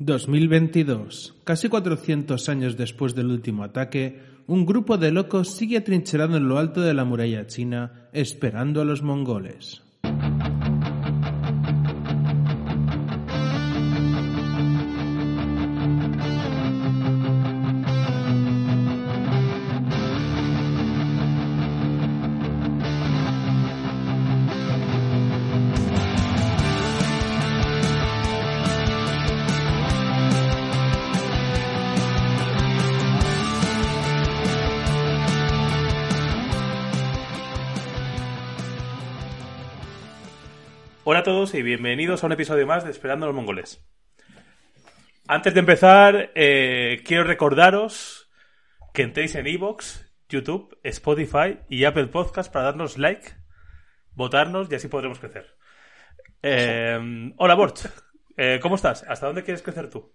2022. Casi 400 años después del último ataque, un grupo de locos sigue atrincherado en lo alto de la muralla china, esperando a los mongoles. Y bienvenidos a un episodio más de Esperando a los Mongoles. Antes de empezar, eh, quiero recordaros que entréis en Evox, YouTube, Spotify y Apple Podcast para darnos like, votarnos y así podremos crecer. Eh, hola Bort, eh, ¿cómo estás? ¿Hasta dónde quieres crecer tú?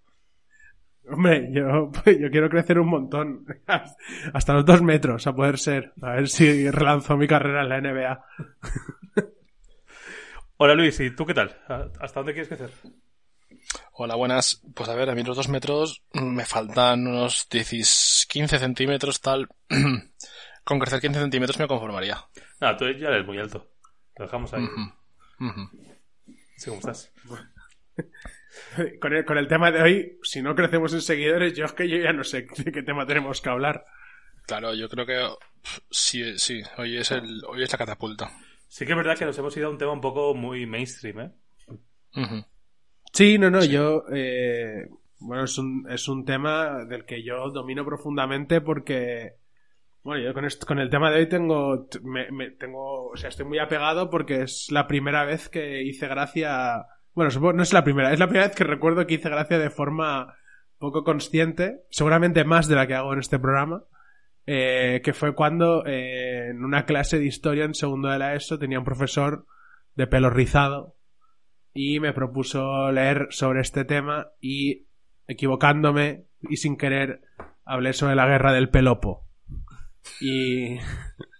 Hombre, yo, yo quiero crecer un montón. Hasta los dos metros, a poder ser. A ver si relanzo mi carrera en la NBA. Hola Luis, ¿y tú qué tal? ¿Hasta dónde quieres crecer? Hola, buenas. Pues a ver, a mí los dos metros me faltan unos 10, 15 centímetros tal. Con crecer 15 centímetros me conformaría. Ah, tú ya eres muy alto. Lo dejamos ahí. Sí, ¿cómo estás? Con el, con el tema de hoy, si no crecemos en seguidores, yo es que yo ya no sé de qué tema tenemos que hablar. Claro, yo creo que sí, sí, hoy es el, hoy es la catapulta. Sí que es verdad que nos hemos ido a un tema un poco muy mainstream, ¿eh? Sí, no, no, yo... Eh, bueno, es un, es un tema del que yo domino profundamente porque... Bueno, yo con, con el tema de hoy tengo, me, tengo... O sea, estoy muy apegado porque es la primera vez que hice gracia... Bueno, supongo, no es la primera, es la primera vez que recuerdo que hice gracia de forma poco consciente, seguramente más de la que hago en este programa. Eh, que fue cuando eh, en una clase de historia en segundo de la ESO tenía un profesor de pelo rizado y me propuso leer sobre este tema y equivocándome y sin querer hablé sobre la guerra del Pelopo. Y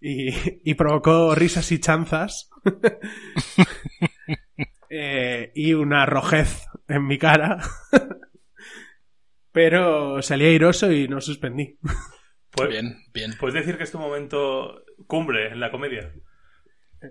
y, provocó risas y chanzas eh, y una rojez en mi cara pero salí airoso y no suspendí. Pues, bien, bien. ¿Puedes decir que es tu momento cumbre en la comedia?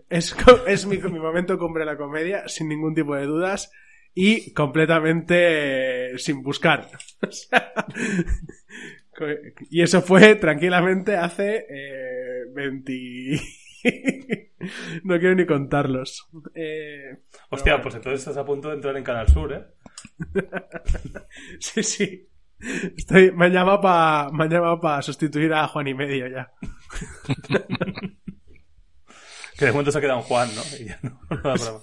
Es, es mi, momento cumbre en la comedia, sin ningún tipo de dudas y completamente eh, sin buscar. y eso fue tranquilamente hace eh, 20... no quiero ni contarlos. Eh, Hostia, pues entonces estás a punto de entrar en Canal Sur, ¿eh? sí, sí. Estoy, me han llamado para para sustituir a Juan y medio ya. que de momento se ha quedado un Juan, ¿no? Y ya no,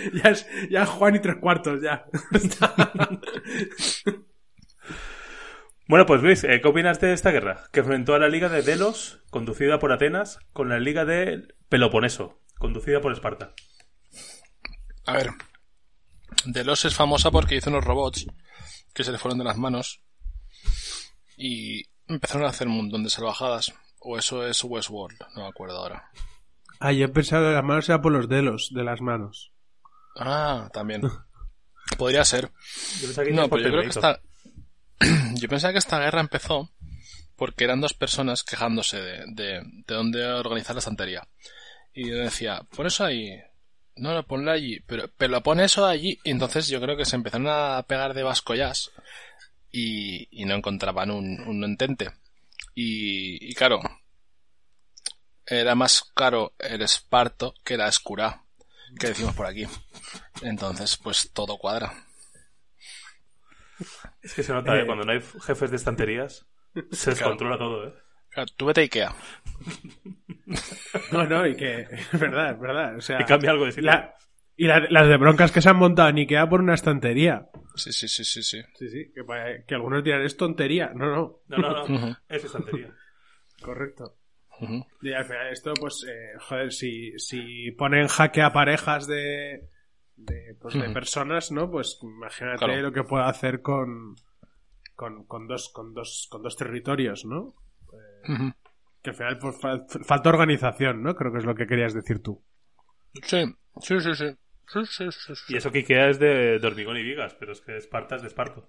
ya, es, ya Juan y tres cuartos, ya. bueno, pues Luis, eh, ¿qué opinas de esta guerra? Que enfrentó a la Liga de Delos, conducida por Atenas, con la Liga de Peloponeso, conducida por Esparta. A ver, Delos es famosa porque hizo unos robots que se le fueron de las manos y empezaron a hacer un montón de salvajadas. O eso es Westworld, no me acuerdo ahora. Ah, yo he pensado que las manos era por los dedos de las manos. Ah, también. Podría ser. Yo no, pero yo creo que esta... yo pensaba que esta guerra empezó porque eran dos personas quejándose de, de, de dónde organizar la estantería. Y yo decía, por eso ahí, no, no, ponlo allí. Pero, pero lo pone eso allí. Y entonces yo creo que se empezaron a pegar de vascollas y, y no encontraban un, un entente. Y, y claro, era más caro el esparto que la escura, que decimos por aquí. Entonces, pues todo cuadra. Es que se nota que eh. cuando no hay jefes de estanterías, se descontrola todo, ¿eh? Tú vete a Ikea. No, no, y que es verdad, es verdad. O sea, y cambia algo de sitio. y las de broncas que se han montado en Ikea por una estantería. Sí, sí, sí, sí. Sí, sí, sí que, que, algunos dirán, es tontería. No, no. No, no, no. Es estantería. Correcto. Y al final esto, pues, eh, joder, si, si ponen jaque a parejas de, de, pues, de personas, ¿no? Pues imagínate lo que puede hacer con, con, con, dos, con, dos, con dos territorios, ¿no? Que al final pues, falta organización, ¿no? Creo que es lo que querías decir tú. Sí, sí, sí, sí. Y eso que Ikea es de, de hormigón y vigas, pero es que Esparta es de Esparto.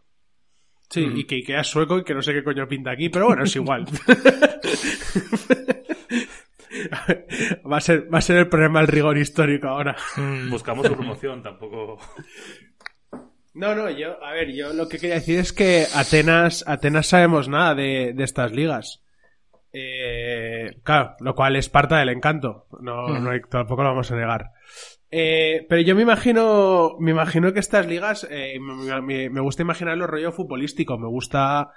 Sí, y que Ikea es sueco y que no sé qué coño pinta aquí, pero bueno, es igual. va, a ser, va a ser el problema del rigor histórico ahora. Buscamos su promoción, tampoco. No, no, yo, a ver, yo lo que quería decir es que Atenas, Atenas sabemos nada de, de estas ligas. Eh, claro, lo cual es parte del encanto. No, no hay- tampoco lo vamos a negar. Eh, pero yo me imagino, me imagino que estas ligas, eh, me, me- gusta imaginarlo rollo futbolístico. Me gusta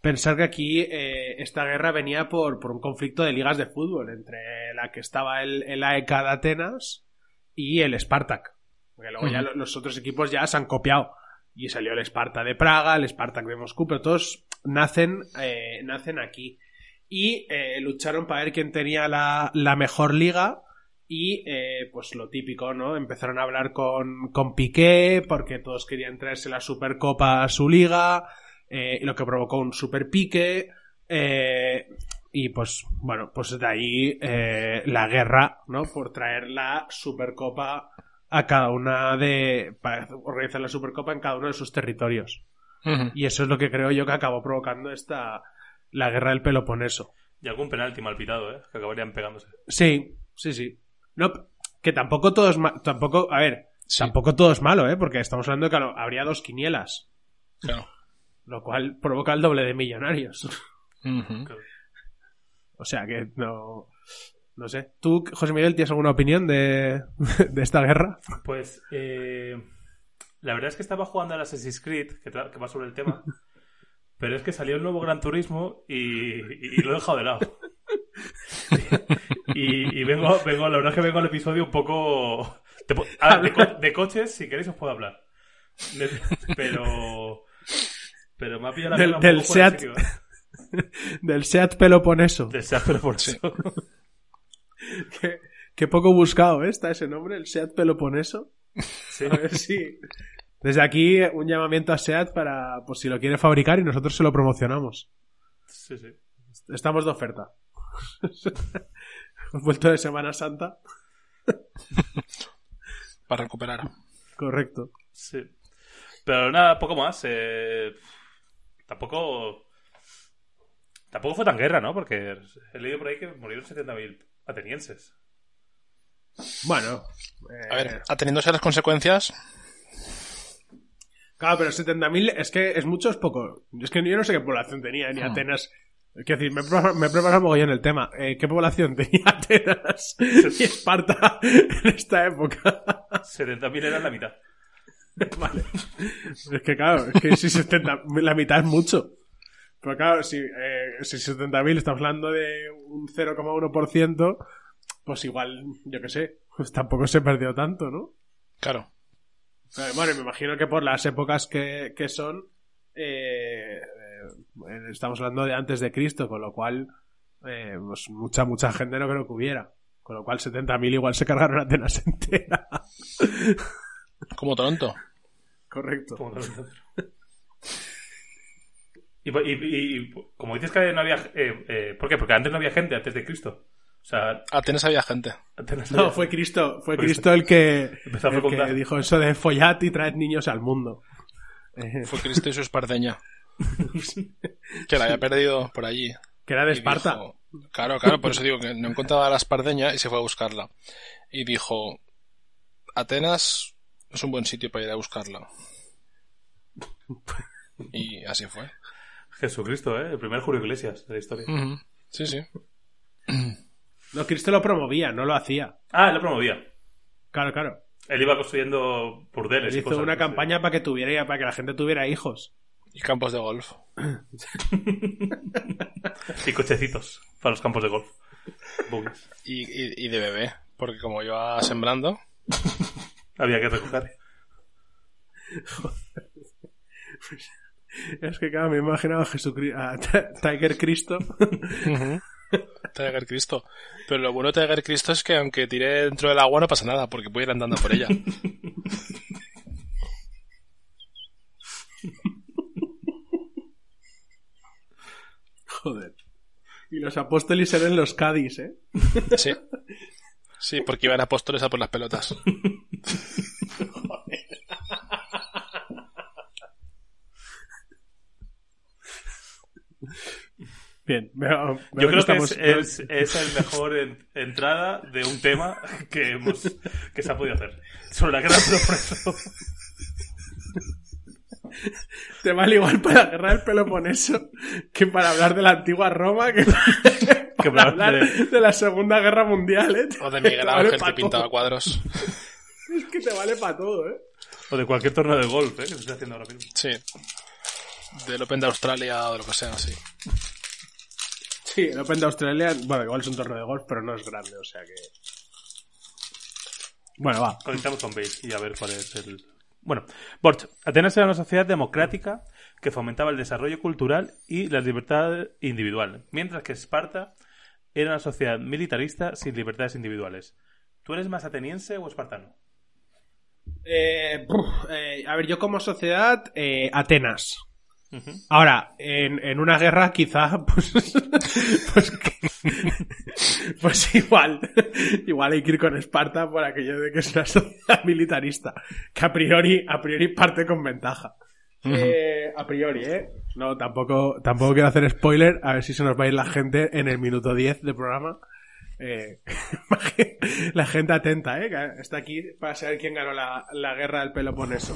pensar que aquí eh, esta guerra venía por, por un conflicto de ligas de fútbol entre la que estaba el, el AEK de Atenas y el Spartak. Porque luego ya lo- los otros equipos ya se han copiado. Y salió el Sparta de Praga, el Spartak de Moscú, pero todos nacen, eh, nacen aquí. Y eh, lucharon para ver quién tenía la, la mejor liga. Y eh, pues lo típico, ¿no? Empezaron a hablar con, con Piqué, porque todos querían traerse la Supercopa a su liga, eh, lo que provocó un super pique. eh, y pues, bueno, pues de ahí eh, la guerra, ¿no? Por traer la Supercopa a cada una de. para organizar la Supercopa en cada uno de sus territorios. Y eso es lo que creo yo que acabó provocando esta. La guerra del Peloponeso. Y algún penalti mal pitado, ¿eh? Que acabarían pegándose. Sí, sí, sí. No, que tampoco todo es tampoco, a ver, Sí. tampoco todo es malo, ¿eh? Porque estamos hablando de que habría dos quinielas, Claro. lo cual provoca el doble de millonarios. O sea que no, no sé. ¿Tú, José Miguel, tienes alguna opinión de, de esta guerra? Pues, eh, la verdad es que estaba jugando al Assassin's Creed, que, tra- que va sobre el tema, pero es que salió el nuevo Gran Turismo y, lo he dejado de lado. Y, y vengo, vengo, la verdad es que vengo al episodio un poco... ah, de, co- de coches, si queréis os puedo hablar. De- pero... Pero me ha pillado la Del- un del poco Seat. ¿eh? Del Seat Peloponeso. Del Seat, pero por Sí. eso. Qué, qué poco buscado, ¿eh? Está ese nombre, el Seat Peloponeso. Sí. A ver si... Desde aquí, un llamamiento a Seat para, pues si lo quiere fabricar y nosotros se lo promocionamos. Sí, sí. Estamos de oferta. Hemos vuelto de Semana Santa. Para recuperar. Correcto. Sí. Pero nada, poco más. eh, tampoco. Tampoco fue tan guerra, ¿no? Porque he leído por ahí que murieron 70.000 atenienses. Bueno. eh, A ver, ateniéndose a las consecuencias, Claro, pero 70.000 es que es mucho, es poco. Es que yo no sé qué población tenía ni. Atenas. Quiero decir, me he preparado, me he preparado mogollón el tema. Eh, ¿Qué población tenía Atenas y Esparta en esta época? 70.000 eran la mitad. Vale. Es que claro, es que si 70, la mitad es mucho. Pero claro, si, eh, si 70.000 estamos hablando de un 0,1%, pues igual, yo qué sé, pues tampoco se perdió tanto, ¿no? claro. Eh, Bueno, me imagino que por las épocas que, que son, eh, eh, estamos hablando de antes de Cristo, con lo cual, eh, pues mucha, mucha gente no creo que hubiera. Con lo cual 70.000 igual se cargaron Atenas entera. Como Toronto. Correcto. Como lo- Y, y- y- como dices que no había. eh, eh, ¿Por qué? Porque antes no había gente, antes de Cristo. O sea, Atenas había gente. antes No, fue Cristo, fue Cristo el que, Empezó a el que dijo eso de follad y traed niños al mundo. Fue Cristo y su espardeña. que la había perdido por allí. que era de Y Esparta. dijo- claro, claro, por eso digo que no encontraba la espardeña y se fue a buscarla. Y dijo, Atenas es un buen sitio para ir a buscarla. Y así fue. Jesucristo, ¿eh? El primer Julio Iglesias de la historia. Sí, sí. No, Cristo lo promovía, no lo hacía. Ah, él lo promovía. Claro, claro. Él iba construyendo burdeles. Él y hizo cosas, una sí. campaña para que tuviera, para que la gente tuviera hijos. Y campos de golf. Y cochecitos para los campos de golf. Y, y, y de bebé. Porque como iba sembrando, Había que recoger. Es que claro, me he imaginado a Jesucristo, a Tiger Cristo. Tiger Cristo. Pero lo bueno de Tiger Cristo es que aunque tire dentro del agua no pasa nada, porque puede ir andando por ella. Joder. Y los apóstoles eran los Cádiz, ¿eh? Sí. Sí, porque iban apóstoles a por las pelotas. Bien, yo creo que, es, el mejor entrada de un tema que, hemos, que se ha podido hacer. Sobre la guerra del Te vale igual para la guerra del Peloponeso que para hablar de la antigua Roma que, para hablar de... la Segunda Guerra Mundial, ¿eh? O de Miguel Ángel que pintaba cuadros. Es que te vale para todo, ¿eh? O de cualquier torneo de golf, ¿eh? Que se está haciendo ahora mismo. Sí. Del Open de Australia o de lo que sea, sí. Sí, el Open de Australia, bueno, igual es un torneo de golf, pero no es grande, o sea que. Bueno, va. Conectamos con Base y a ver cuál es el. Bueno, Borch, Atenas era una sociedad democrática que fomentaba el desarrollo cultural y la libertad individual, mientras que Esparta era una sociedad militarista sin libertades individuales. ¿Tú eres más ateniense o espartano? Eh, eh, a ver, yo como sociedad, eh, Atenas. Ahora, en, una guerra quizá, pues, pues, pues, igual, igual hay que ir con Esparta por aquello de que es una sociedad militarista, que a priori, a priori parte con ventaja. Eh, a priori, ¿eh? No, tampoco, tampoco quiero hacer spoiler, a ver si se nos va a ir la gente en el minuto 10 del programa. Eh, la gente atenta, ¿eh? Está aquí para saber quién ganó la, la guerra del Peloponeso.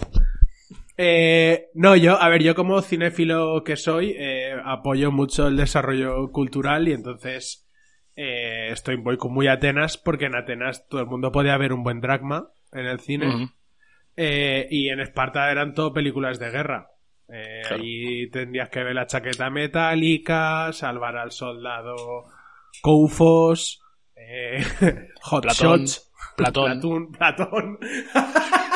Eh, no, yo, a ver, yo como cinéfilo que soy, eh, apoyo mucho el desarrollo cultural y entonces eh, estoy voy con muy Atenas porque en Atenas todo el mundo podía ver un buen dragma en el cine eh, y en Esparta eran todo películas de guerra. Eh, Ahí tendrías que ver la chaqueta metálica, salvar al soldado Koufos, eh, Hot Platón, Shots, Platón. Platón, Platón.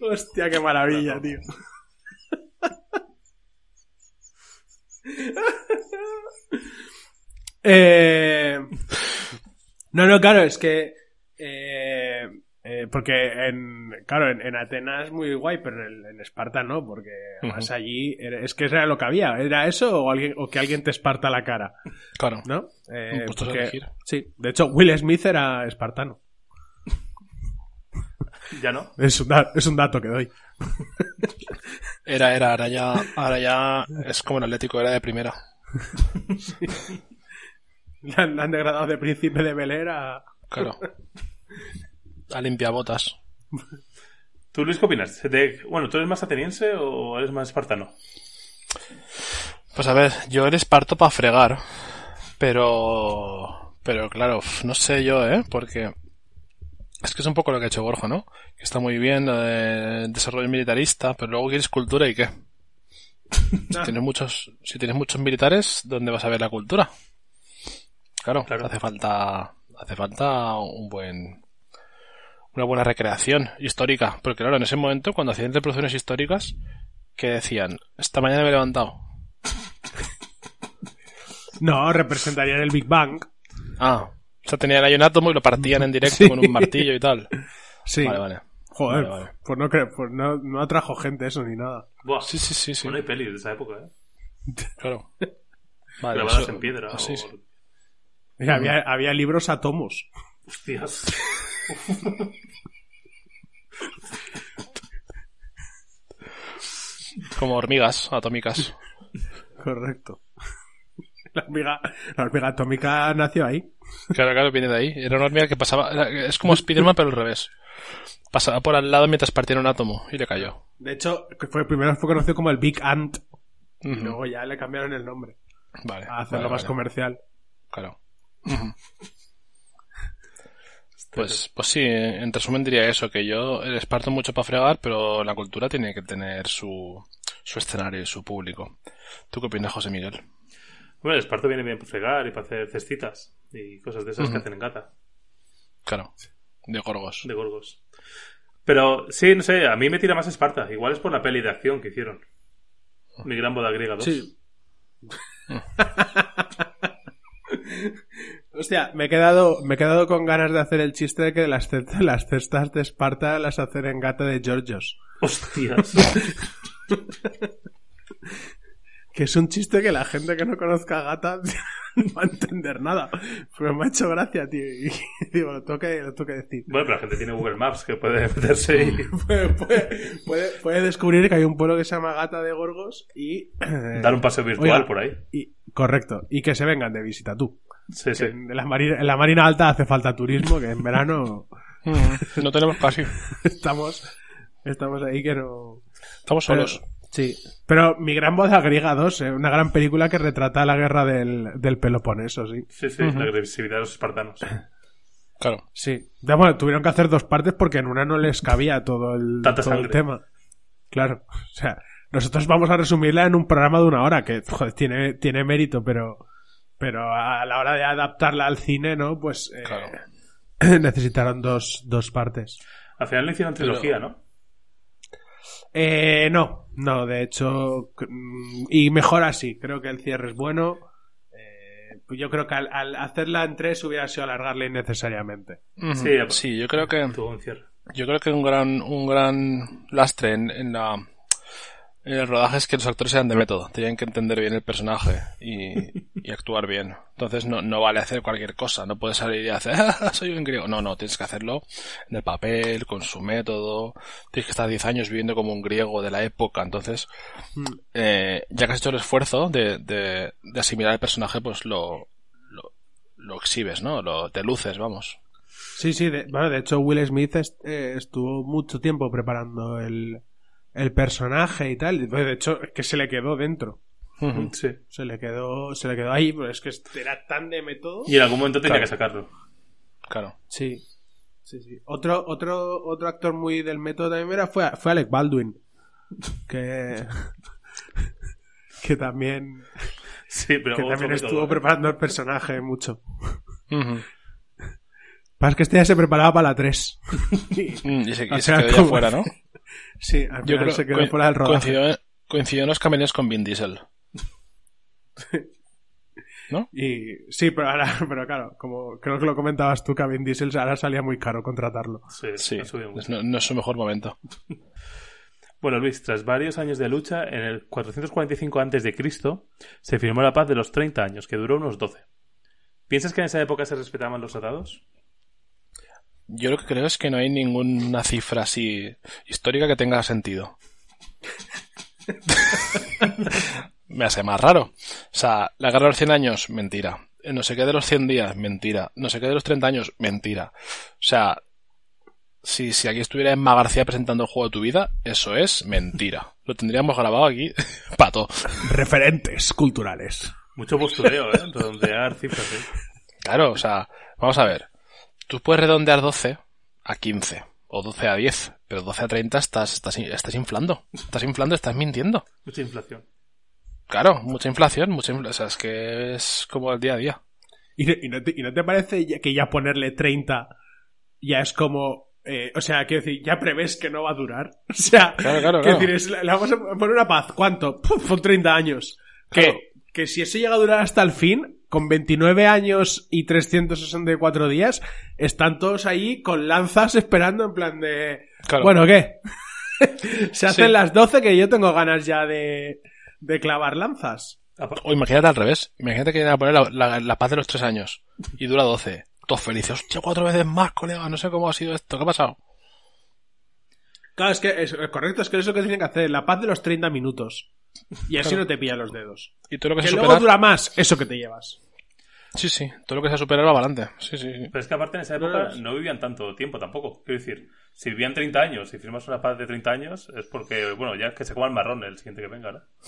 Hostia, qué maravilla, tío. eh... No, no, claro, es que... Eh, eh, porque en, claro, en, Atenas es muy guay, pero en, Esparta no, porque además allí es que era lo que había, era eso o alguien o que alguien te esparta la cara. Claro. ¿No? Eh, porque, sí, de hecho Will Smith era espartano. Ya no. Es un, es un dato que doy. Era, era, ahora ya, ahora ya es como el Atlético, era de primera. Le han, degradado de príncipe de Bel a... Claro. A limpiabotas. ¿Tú, Luis, qué opinas? Bueno, ¿tú eres más ateniense o eres más espartano? Pues a ver, yo eres parto para fregar. Pero... Pero claro, no sé yo, ¿eh? Porque es que es un poco lo que ha hecho Borja, ¿no? Que está muy bien de desarrollo militarista, pero luego quieres cultura y qué. Si tienes muchos, si tienes muchos militares, ¿dónde vas a ver la cultura? Claro, hace falta, hace falta un buen, una buena recreación histórica. Porque claro, en ese momento, cuando hacían reproducciones históricas, que decían, esta mañana me he levantado. No, representarían el Big Bang. Ah, sea, tenían ahí un átomo y lo partían en directo con un martillo y tal. Sí. Vale, vale. Joder, Pues, no, pues no, no, atrajo gente eso ni nada. Buah, sí, sí, sí. sí. Bueno, hay pelis de esa época, ¿eh? Claro. Vale, Grabadas en piedra. Ah, sí, Mira, había, había libros átomos. Hostias. Como hormigas atómicas. Correcto. La hormiga, la hormiga atómica nació ahí. Claro, claro, viene de ahí. Era una hormiga que pasaba. Es como Spiderman, pero al revés. Pasaba por al lado mientras partía un átomo y le cayó. De hecho, fue, primero fue conocido como el Big Ant. Y luego ya le cambiaron el nombre. Vale. A hacerlo más comercial. Claro. Pues, pues sí, en resumen diría eso, que yo les parto mucho para fregar, pero la cultura tiene que tener su, su escenario y su público. ¿Tú qué opinas, José Miguel? Bueno, el esparto viene bien para fregar y para hacer cestitas y cosas de esas que hacen en gata. Claro, de gorgos. De gorgos. Pero sí, no sé, a mí me tira más Esparta. Igual es por la peli de acción que hicieron. Mi gran boda griega 2. Sí. Hostia, me he, quedado, me he quedado con ganas de hacer el chiste de que las, cestas, las cestas de Esparta las hacen en gata de Georgios. Hostias. que es un chiste que la gente que no conozca a Gata no va a entender nada. Pero me ha hecho gracia, tío. Y digo, lo tengo que, lo tengo que decir. Bueno, pero la gente tiene Google Maps que puede meterse y... puede, puede, puede, puede descubrir que hay un pueblo que se llama Gata de Gorgos y... Dar un paseo virtual Oiga, por ahí. Y, correcto. Y que se vengan de visita tú. Sí, Que sí. En, la marina, en la Marina Alta hace falta turismo, que en verano Mm, No tenemos casi. estamos, estamos ahí que no... Estamos Pero- solos. Sí. Pero Mi Gran Boda Griega 2, eh, una gran película que retrata la guerra del, del Peloponeso, sí. Sí, sí, la agresividad de los espartanos. Claro. Sí. Ya, bueno, tuvieron que hacer dos partes porque en una no les cabía todo el, todo el tema. Claro. O sea, nosotros vamos a resumirla en un programa de una hora, que joder, tiene, tiene mérito, pero, pero a la hora de adaptarla al cine, ¿no? Pues eh, Claro. necesitaron dos, dos partes. Al final le hicieron Pero- trilogía, ¿no? Eh, no, no, de hecho, mm, y mejor así, creo que el cierre es bueno. Eh, pues yo creo que al, al hacerla en tres hubiera sido alargarla innecesariamente. Sí, Sí, yo creo que Tuvo un cierre. yo creo que un gran un gran lastre en, en la el rodaje es que los actores sean de método, tenían que entender bien el personaje y, y actuar bien. Entonces no, no vale hacer cualquier cosa, no puedes salir y hacer "Ah, soy un griego. No, no, tienes que hacerlo en el papel, con su método. Tienes que estar 10 años viviendo como un griego de la época. Entonces, Mm. eh, ya que has hecho el esfuerzo de, de, de asimilar el personaje, pues lo, lo, lo exhibes, ¿no? Lo, te luces, vamos. Sí, sí, de, bueno, de hecho Will Smith est- eh, estuvo mucho tiempo preparando el, el personaje y tal. y, pues, De hecho, es que se le quedó dentro. Sí. Se le quedó, se le quedó ahí, pero es que era tan de método. Y en algún momento tenía Claro. que sacarlo. Claro. Sí. Sí, sí. Otro, otro, otro actor muy del método también era, fue, fue Alec Baldwin. Que. que también. Sí, pero Que también método, estuvo ¿eh? preparando el personaje mucho. Ujú. Pasa que este ya se preparaba para la 3. Mm, Y se, y O se sea, quedó ya como- fuera, ¿no? Sí, al Yo creo se quedó que fuera del rodaje. coincidió, coincidió en los camiones con Vin Diesel. Y sí, pero ahora, pero claro, como creo que lo comentabas tú, que a Vin Diesel ahora salía muy caro contratarlo. Sí, Sí, mucho. no, no es su mejor momento. Bueno, Luis, tras varios años de lucha, en el 445 a.C. se firmó la paz de los 30 años, que duró unos 12. ¿Piensas que en esa época se respetaban los tratados? Yo lo que creo es que no hay ninguna cifra así histórica que tenga sentido. Me hace más raro. O sea, la guerra de los 100 años, mentira. No sé qué de los 100 días, mentira. No sé qué de los 30 años, mentira. O sea, si, si aquí estuviera Emma García presentando el juego de tu vida, eso es mentira. Lo tendríamos grabado aquí, pato. Referentes culturales. Mucho postureo, ¿eh? Redondear cifras, ¿eh? Claro, o sea, vamos a ver. Tú puedes redondear 12 a 15 o 12 a 10, pero 12 a 30 estás, estás, estás inflando. Estás inflando, estás mintiendo. Mucha inflación. Claro, mucha inflación, mucha inflación. O sea, es que es como el día a día. ¿Y, no- y no, te, y no te parece ya- que ya ponerle 30 ya es como... eh, o sea, quiero decir, ya prevés que no va a durar. O sea, Claro, claro, quiero claro. decir, es- le vamos a poner una paz. ¿Cuánto? Puf, son 30 años. Claro. Que, si eso llega a durar hasta el fin, con 29 años y 364 días, están todos ahí con lanzas esperando en plan de... Claro. Bueno, ¿qué? Se hacen Sí. las 12 que yo tengo ganas ya de, de clavar lanzas. Apa- O imagínate al revés. Imagínate que vienen a poner la, la- la paz de los 3 años y dura 12. Todos felices. Hostia, cuatro veces más, colega. No sé cómo ha sido esto. ¿Qué ha pasado? Claro, es que es, correcto, es que es lo que tienen que hacer, la paz de los 30 minutos. Y así Claro. no te pillan los dedos. Y todo lo que, Que se luego dura más, eso que te llevas. Sí, sí. Todo lo que se supera va adelante. Sí, sí, sí. Pero es que aparte en esa época no. vivían tanto tiempo tampoco. Quiero decir, si vivían 30 años y firmas una paz de 30 años, es porque, bueno, ya es que se coma el marrón el siguiente que venga, ¿no?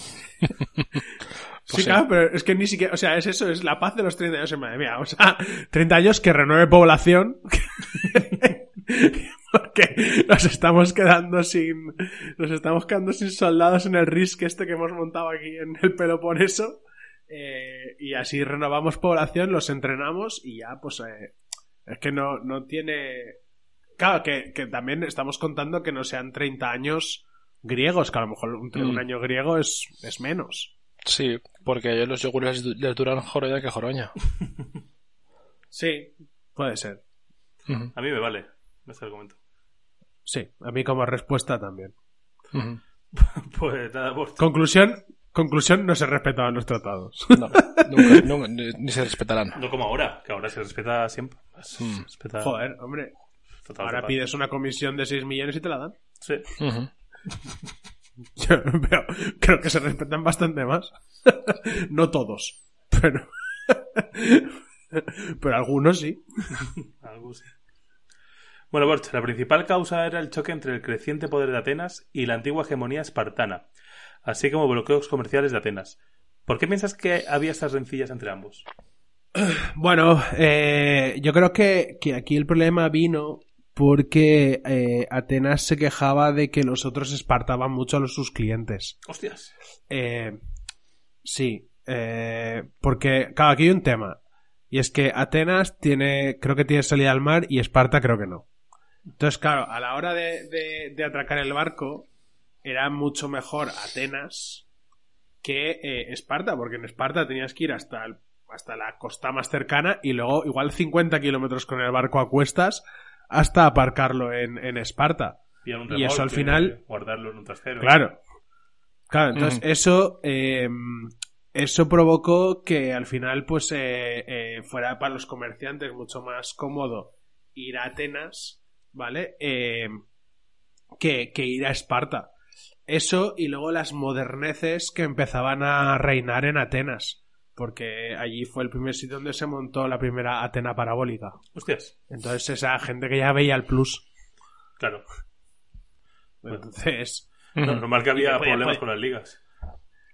sí, sí. claro, pero es que ni siquiera, o sea, es eso, es la paz de los 30 años, madre mía, o sea, 30 años que renueve población. Porque nos estamos quedando sin, nos estamos quedando sin soldados en el RISC este que hemos montado aquí en el Peloponeso. Eh, y así renovamos población, los entrenamos y ya, pues, eh, es que no, no tiene. Claro, que, que también estamos contando que no sean 30 años griegos, que a lo mejor un, un Mm. año griego es, es menos. Sí, porque a ellos los yogures les, les duran joroña que joroña. Sí, puede ser. A mí me vale ese argumento. Sí, a mí como respuesta también. ujú. Pues nada, pues Conclusión, Conclusión, no se respetaban los tratados. No, nunca, ni se respetarán. No como ahora, que ahora se respeta siempre. Hmm. Joder, hombre. ahora pides una comisión de 6 millones y te la dan. Sí. Yo creo que se respetan bastante más. no todos, pero... pero algunos sí. algunos sí. Bueno, Borch, la principal causa era el choque entre el creciente poder de Atenas y la antigua hegemonía espartana, así como bloqueos comerciales de Atenas. ¿Por qué piensas que había estas rencillas entre ambos? Bueno, eh, yo creo que, aquí el problema vino porque eh, Atenas se quejaba de que los otros espartaban mucho a sus clientes. Hostias. Eh, sí, porque, claro, aquí hay un tema. Y es que Atenas tiene, creo que tiene salida al mar y Esparta creo que no. Entonces, claro, a la hora de, de atracar el barco, era mucho mejor Atenas que eh, Esparta, porque en Esparta tenías que ir hasta, hasta la costa más cercana y luego igual 50 kilómetros con el barco a cuestas hasta aparcarlo en, en Esparta. Y, eso al final... Guardarlo en un trasero. Claro. Claro, entonces eso... Em, eso provocó que al final pues eh, eh, fuera para los comerciantes mucho más cómodo ir a Atenas, ¿vale? Em, que, que ir a Esparta. Eso y luego las moderneces que empezaban a reinar en Atenas. Porque allí fue el primer sitio donde se montó la primera Atena parabólica. Hostias. Entonces esa gente que ya veía el plus. Claro. Entonces. normal que había problemas con las ligas.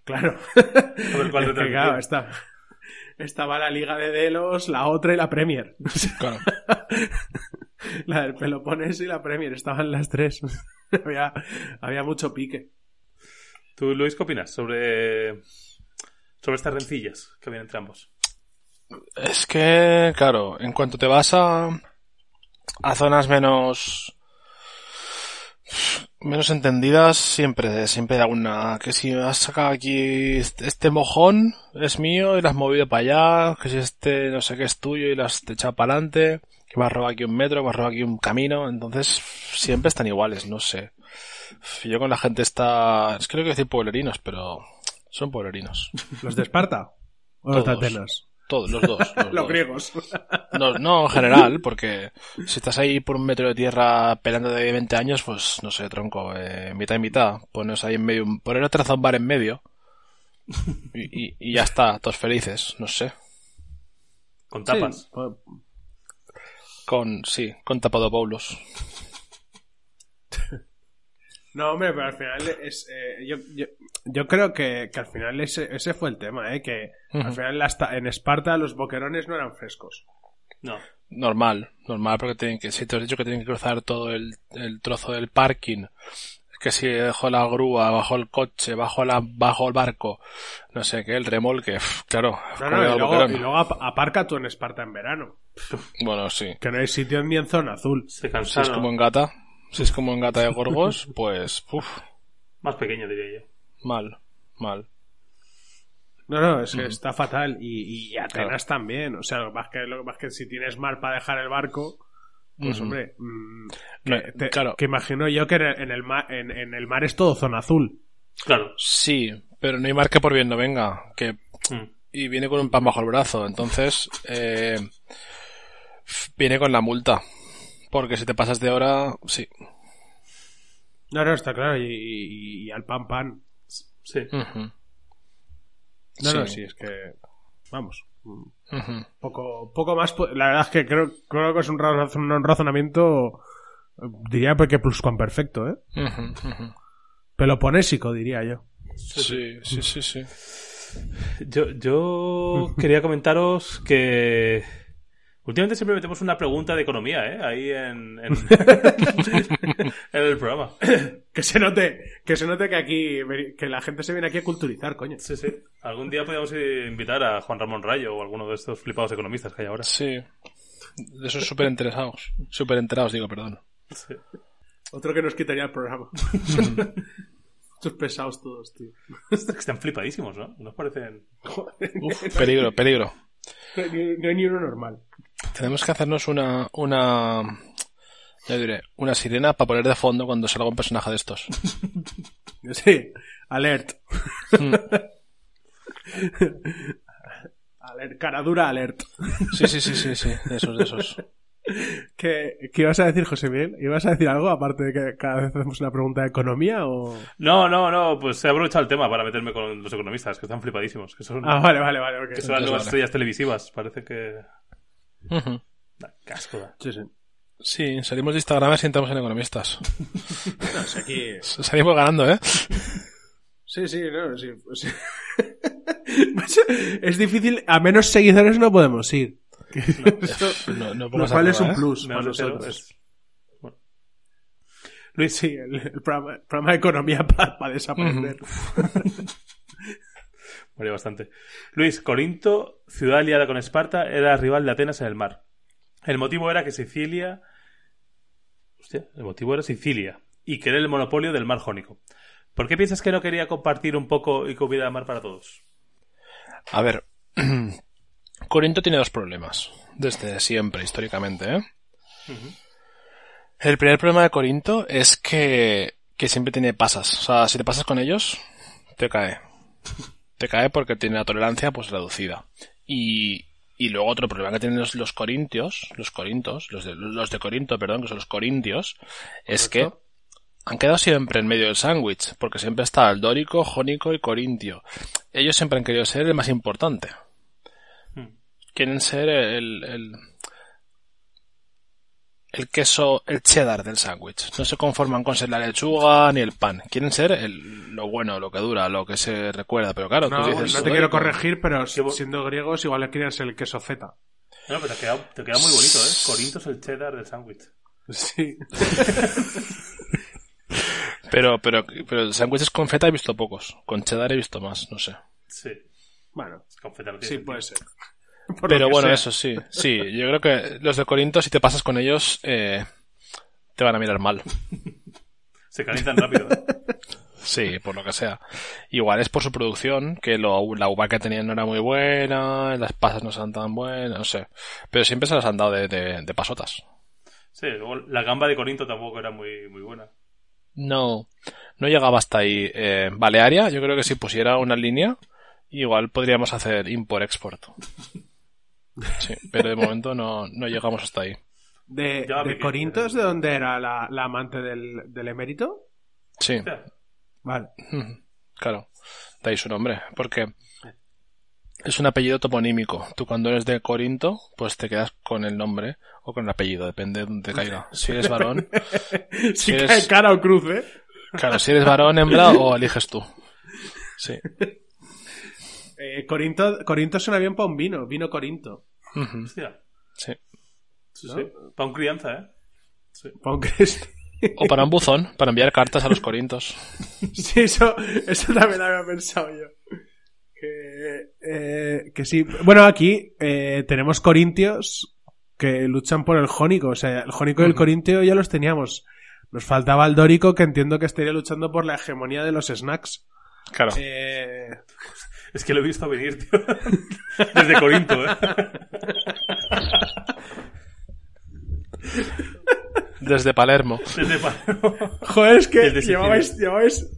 Claro. estaba la Liga de Delos, la otra y la Premier. Claro. la del Pelopones y la Premier, estaban las tres. había, había mucho pique. ¿Tú, Luis, qué opinas sobre, sobre estas rencillas que había entre ambos? Es que, claro, en cuanto te vas a, a zonas menos menos entendidas siempre siempre hay alguna que si has sacado aquí este, este mojón es mío y lo has movido para allá que si este no sé qué es tuyo y lo has echado para adelante robado aquí un metro, robado aquí un camino, entonces siempre están iguales, no sé. Yo con la gente está, es que no quiero decir pueblerinos, pero son pueblerinos. ¿Los de Esparta? ¿O los de Atenas? Todos, los dos. Los, griegos. No, no, en general, porque si estás ahí por un metro de tierra pelando de 20 años, pues no sé, tronco, eh, mitad y mitad. Pones ahí en medio, poner otra un bar en medio y, y, ya está, todos felices, no sé. Con tapas. Con, sí, con tapado Paulos. No, hombre, pero al final es. Eh, yo, yo, creo que, que, al final ese, ese fue el tema, ¿eh? Que al final hasta en Esparta los boquerones no eran frescos. No. Normal, normal, porque tienen que. Si te has dicho que tienen que cruzar todo el, el trozo del parking que si dejo la grúa, bajo el coche, bajo la, bajo el barco, no sé qué, el remolque, claro. y, luego, aparca tú en Esparta en verano. Bueno, sí. Que no hay sitio ni en zona azul. Se si es como en gata, si es como en gata de Gorgos, pues, uff. Más pequeño diría yo. Mal, mal. No, no, es que está fatal. Y, y Atenas también. O sea, más que, lo más que si tienes mal para dejar el barco, pues hombre, mm, que, claro. que imagino yo que en el, mar, en, el mar es todo zona azul. Claro. Sí, pero no hay mar que por bien no venga. Que, mm. Y viene con un pan bajo el brazo. Entonces, eh, viene con la multa. Porque si te pasas de hora, sí. No, no, está claro. Y, al pan pan. Sí. No, no, sí, es que. Vamos. Poco, poco más. La verdad es que creo, creo que es un, razonamiento. Diría que perfecto, ¿eh? Peloponésico, diría yo. Sí, sí, sí, sí. Yo, yo quería comentaros que Últimamente siempre metemos una pregunta de economía, ¿eh? Ahí en, en, el programa. que se note, que se note que aquí, que la gente se viene aquí a culturizar, coño. Sí, sí. Algún día podríamos invitar a Juan Ramón Rayo o alguno de estos flipados economistas que hay ahora. Sí. De esos súper interesados. Súper enterados, digo, perdón. Sí. Otro que nos quitaría el programa. Estos pesados todos, tío. Están flipadísimos, ¿no? Nos parecen... Uf, peligro, peligro. No hay ni uno normal. Tenemos que hacernos una, una, ya diré, una sirena para poner de fondo cuando salga un personaje de estos. Sí, alert. alert, cara dura alert. Sí, sí, sí, sí, sí, de esos, de esos. ¿Qué, ¿Qué, ibas a decir, José Miguel? ¿Ibas a decir algo aparte de que cada vez hacemos una pregunta de economía o...? No, no, no, pues he aprovechado el tema para meterme con los economistas, que están flipadísimos. Que son, ah, vale, vale, vale. Okay. Que son las nuevas estrellas televisivas. Parece que... Uh -huh. Casco. Sí, sí. Sí, salimos de Instagram y entramos en economistas. no, si aquí... Salimos ganando, ¿eh? Sí, sí, no, sí. sí. es difícil, a menos seguidores no podemos ir. No, no lo cual es un ¿eh? plus para nosotros. es- bueno. Luis, sí, el, el programa, programa de economía para desaprender. Bastante. Luis, Corinto, ciudad aliada con Esparta, era rival de Atenas en el mar. El motivo era que Sicilia. Hostia, el motivo era Sicilia. Y querer el monopolio del mar jónico. ¿Por qué piensas que no quería compartir un poco y que hubiera mar para todos? A ver, Corinto tiene dos problemas, desde siempre, históricamente, ¿eh? El primer problema de Corinto es que, que siempre tiene pasas. O sea, si te pasas con ellos, te cae. Te cae porque tiene la tolerancia pues reducida. Y, y luego otro problema que tienen los, los corintios, los corintos, los de, los de Corinto, perdón, que son los corintios, es que han quedado siempre en medio del sándwich, porque siempre está el dórico, jónico y corintio. Ellos siempre han querido ser el más importante. Hmm. Quieren ser el, el, el queso, el cheddar del sándwich. No se conforman con ser la lechuga ni el pan. Quieren ser el, lo bueno, lo que dura, lo que se recuerda. Pero claro, No, tú dices, no te quiero corregir, pero siendo griegos igual le querían ser el queso feta. No, pero te ha quedado, te queda muy bonito, ¿eh? Corinto es el cheddar del sándwich. Sí. Pero, pero, pero sándwiches con feta he visto pocos. Con cheddar he visto más, no sé. Sí. Bueno, Confeta no tiene sí, sentido. puede ser. Pero bueno, sea. eso sí. Sí, yo creo que los de Corinto, si te pasas con ellos, eh, te van a mirar mal. Se calientan rápido, ¿eh? Sí, por lo que sea. Igual es por su producción, que lo- la uva que tenían no era muy buena, las pasas no eran tan buenas, no sé. Pero siempre se las han dado de, de- de pasotas. Sí, luego la gamba de Corinto tampoco era muy, muy buena. No, no llegaba hasta ahí. Eh, Balearia, yo creo que si pusiera una línea, igual podríamos hacer import-export. Sí, pero de momento no, no llegamos hasta ahí. ¿De, de Miguel. Corintos de dónde era la, la amante del, del emérito? Sí, Vale. Claro, de ahí su nombre, porque es un apellido toponímico. Tú cuando eres de Corinto, pues te quedas con el nombre o con el apellido, depende de donde caiga. Si eres varón, Si eres- cae cara o cruz, ¿eh? claro, si eres varón, hembra o eliges tú. Sí. Eh, Corinto, Corinto suena bien para un vino, vino Corinto. Hostia. sí. Sí, ¿No? sí. Para un crianza, ¿eh? Sí. Pa' un Cristo. O para un buzón, para enviar cartas a los corintos. Sí, eso, eso también lo había pensado yo. Que, eh, que sí. Bueno, aquí eh, tenemos corintios que luchan por el jónico. O sea, el jónico y el corintio ya los teníamos. Nos faltaba el dórico que entiendo que estaría luchando por la hegemonía de los snacks. Claro. Eh, Es que lo he visto venir, tío. Desde Corinto, ¿eh? Desde Palermo. Desde Palermo. joder, es que llevabais, llevabais,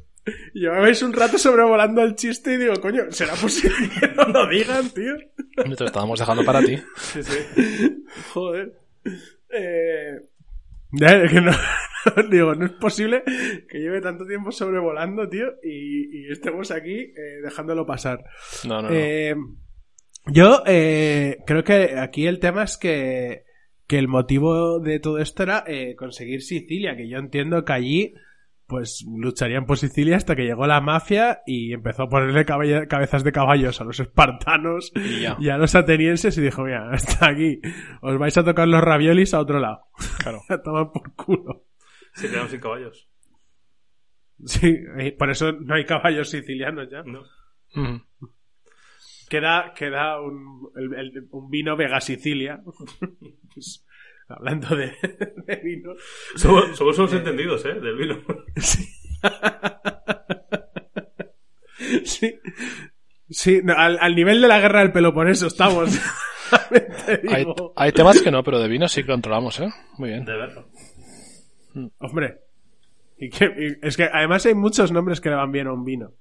llevabais un rato sobrevolando el chiste y digo, coño, ¿será posible que no lo digan, tío? Te lo estábamos dejando para ti. Sí, sí. Joder. Eh... ya, es que no, digo, no es posible que lleve tanto tiempo sobrevolando, tío, y, y estemos aquí eh, dejándolo pasar. No, no, no. Eh, yo eh, creo que aquí el tema es que, que el motivo de todo esto era eh, conseguir Sicilia, que yo entiendo que allí pues lucharían por Sicilia hasta que llegó la mafia y empezó a ponerle cabezas de caballos a los espartanos y a los atenienses y dijo, mira, hasta aquí, os vais a tocar los raviolis a otro lado. Claro. A tomar por culo. Se quedaron sin caballos. Sí, por eso no hay caballos sicilianos ya. No. Queda, queda un, el- el- un vino Vega Sicilia. Hablando de, de vino. Somos, somos unos entendidos, ¿eh? Del vino. Sí. sí. Sí, no, al, al nivel de la guerra del Peloponeso estamos. Te Hay, temas que no, pero de vino sí que controlamos, ¿eh? Muy bien. De verlo. Hombre. Y que, y es que además hay muchos nombres que le van bien a un vino.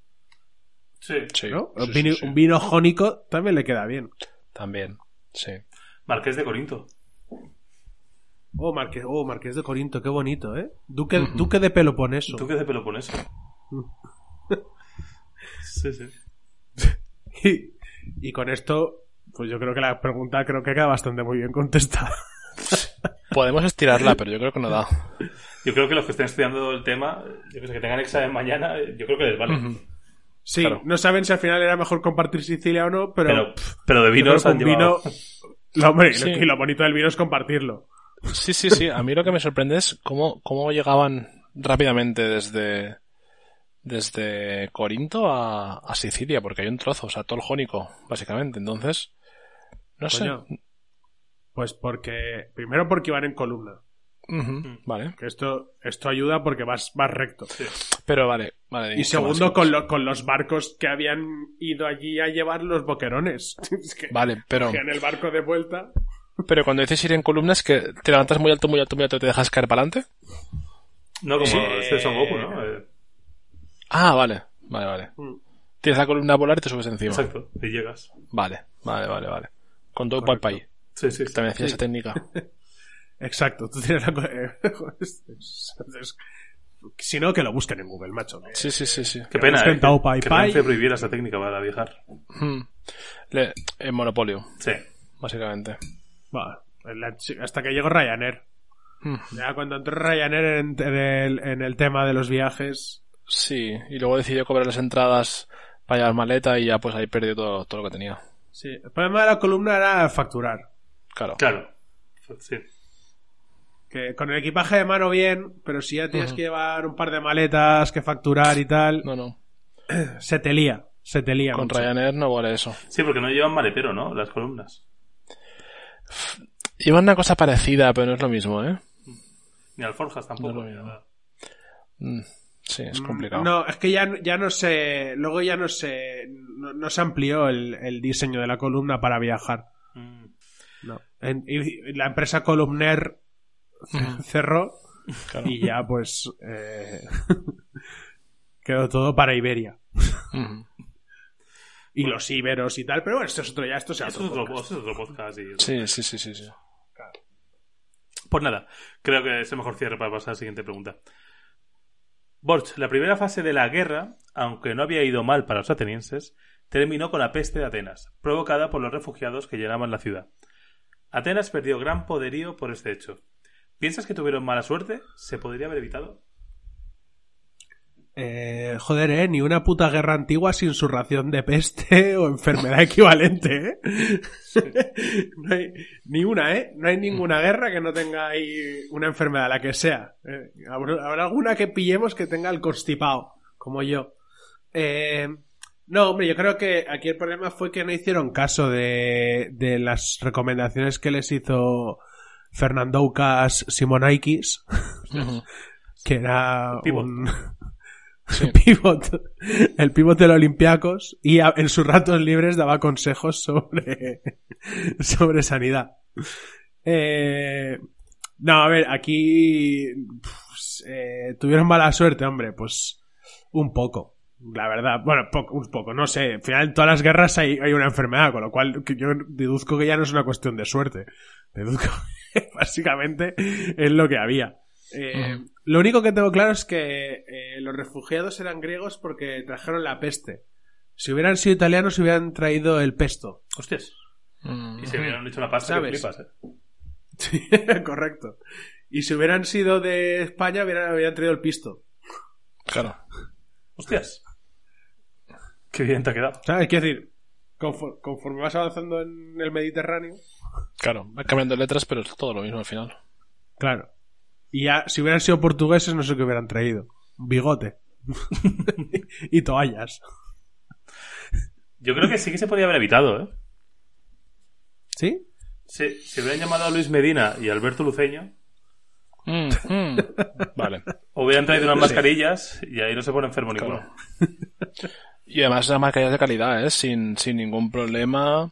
Sí. Sí, ¿no? sí, un, vino, sí. un vino jónico también le queda bien. También, sí. Marqués de Corinto. Oh, Marqués, oh, Marqués de Corinto, qué bonito, ¿eh? Duque. Duque de Peloponeso. ¿Tú qué de Peloponeso? sí, sí. Y, y con esto, pues yo creo que la pregunta creo que queda bastante muy bien contestada. Podemos estirarla, pero yo creo que no da. Yo creo que los que estén estudiando el tema, yo que sé, que tengan examen mañana, yo creo que les vale. Sí, Claro. no saben si al final era mejor compartir Sicilia o no, pero, Pero, pero de un llevado... vino... Lo, hombre, Sí. y lo bonito del vino es compartirlo. Sí, sí, sí. A mí lo que me sorprende es cómo, cómo llegaban rápidamente desde, desde Corinto a, a Sicilia, porque hay un trozo, o sea, todo el jónico, básicamente. Entonces, no sé. Pues porque... Primero porque iban en columna. Ujú, Vale. Que esto, esto ayuda porque vas, vas recto. Pero vale, vale. Y ¿qué segundo, con, lo- con los barcos que habían ido allí a llevar los boquerones. Es que, Vale, pero, que en el barco de vuelta... pero cuando dices ir en columnas, que te levantas muy alto, muy alto, muy alto y te dejas caer para adelante. No, como Sí. este Son Goku, ¿no? Eh, Ah, vale, vale, vale. Mm. Tienes la columna a volar y te subes encima. exacto, y llegas. Vale, vale, vale, vale. Con todo Correcto. pipe ahí. Sí, sí, sí. También hacía esa técnica. Exacto, tú tienes la... es- Si no, que lo busquen en Google, macho. Sí, sí, sí, sí. Qué pena, ¿eh? Que, Pai que Pai. Renfe prohibiera esa técnica para viajar. Hmm. Le- en Monopolio, Sí. básicamente. La- hasta que llegó Ryanair. Hmm. Ya cuando entró Ryanair en, en el, en el tema de los viajes... Sí, y luego decidió cobrar las entradas para llevar maleta y ya pues ahí perdió todo, todo lo que tenía. Sí, el problema de la columna era facturar. Claro. Claro. Sí. Que con el equipaje de mano bien, pero si ya tienes que llevar un par de maletas que facturar y tal, No, no. se te lía. Se te lía. Con mucho. Ryanair no vale eso. Sí, porque no llevan maletero, ¿no? Las columnas. Llevan una cosa parecida, pero no es lo mismo, ¿eh? Ni alforjas tampoco. No lo. Mm, Sí, es Mm, complicado. No, es que ya, ya no se. Luego ya no se. No, no se amplió el, el diseño de la columna para viajar. No. En- y la empresa Columner cerró Claro. y ya pues. eh, quedó todo para Iberia. Y los íberos y tal, pero bueno, esto es otro ya, esto es otro, podcast. y- Sí, sí, sí, sí, sí. Pues nada, creo que es el mejor cierre para pasar a la siguiente pregunta. Borch, la primera fase de la guerra, aunque no había ido mal para los atenienses, terminó con la peste de Atenas, provocada por los refugiados que llenaban la ciudad. Atenas perdió gran poderío por este hecho. ¿Piensas que tuvieron mala suerte? ¿Se podría haber evitado? Eh, joder, eh, ni una puta guerra antigua sin su ración de peste o enfermedad equivalente, eh. ni una, eh. No hay ninguna guerra que no tenga ahí una enfermedad, la que sea. Eh, habrá alguna que pillemos que tenga el constipado, como yo. Eh, no, hombre, yo creo que aquí el problema fue que no hicieron caso de, de las recomendaciones que les hizo Fernandoukas Simonaikis, Ujú. que era Pivot. un pivot, el pivot del Olympiacos y en sus ratos libres daba consejos sobre sobre sanidad. Eh, no, a ver, aquí pues, eh, tuvieron mala suerte, hombre, pues un poco. La verdad, bueno, poco, un poco, no sé. Al final, en todas las guerras hay, hay una enfermedad, con lo cual que yo deduzco que ya no es una cuestión de suerte. Deduzco que básicamente es lo que había. Eh. Lo único que tengo claro es que eh, los refugiados eran griegos porque trajeron la peste. Si hubieran sido italianos, hubieran traído el pesto. Hostias. Mm. Y se hubieran hecho una pasta que ¿Sabes? flipas, ¿eh? Sí, correcto. Y si hubieran sido de España, hubieran, hubieran traído el pisto. Claro. Hostias. Qué bien te ha quedado. ¿Sabes? Quiero decir, confor- conforme vas avanzando en el Mediterráneo, Claro. Va cambiando letras, pero es todo lo mismo al final. claro. Y ya, si hubieran sido portugueses, no sé qué hubieran traído. Bigote. y toallas. Yo creo que sí que se podía haber evitado, ¿eh? ¿Sí? Si, si hubieran llamado a Luis Medina y Alberto Luceño, Mm, mm. Vale. hubieran traído unas mascarillas y ahí no se pone enfermo ninguno. Y además las mascarillas de calidad, ¿eh? Sin, sin ningún problema.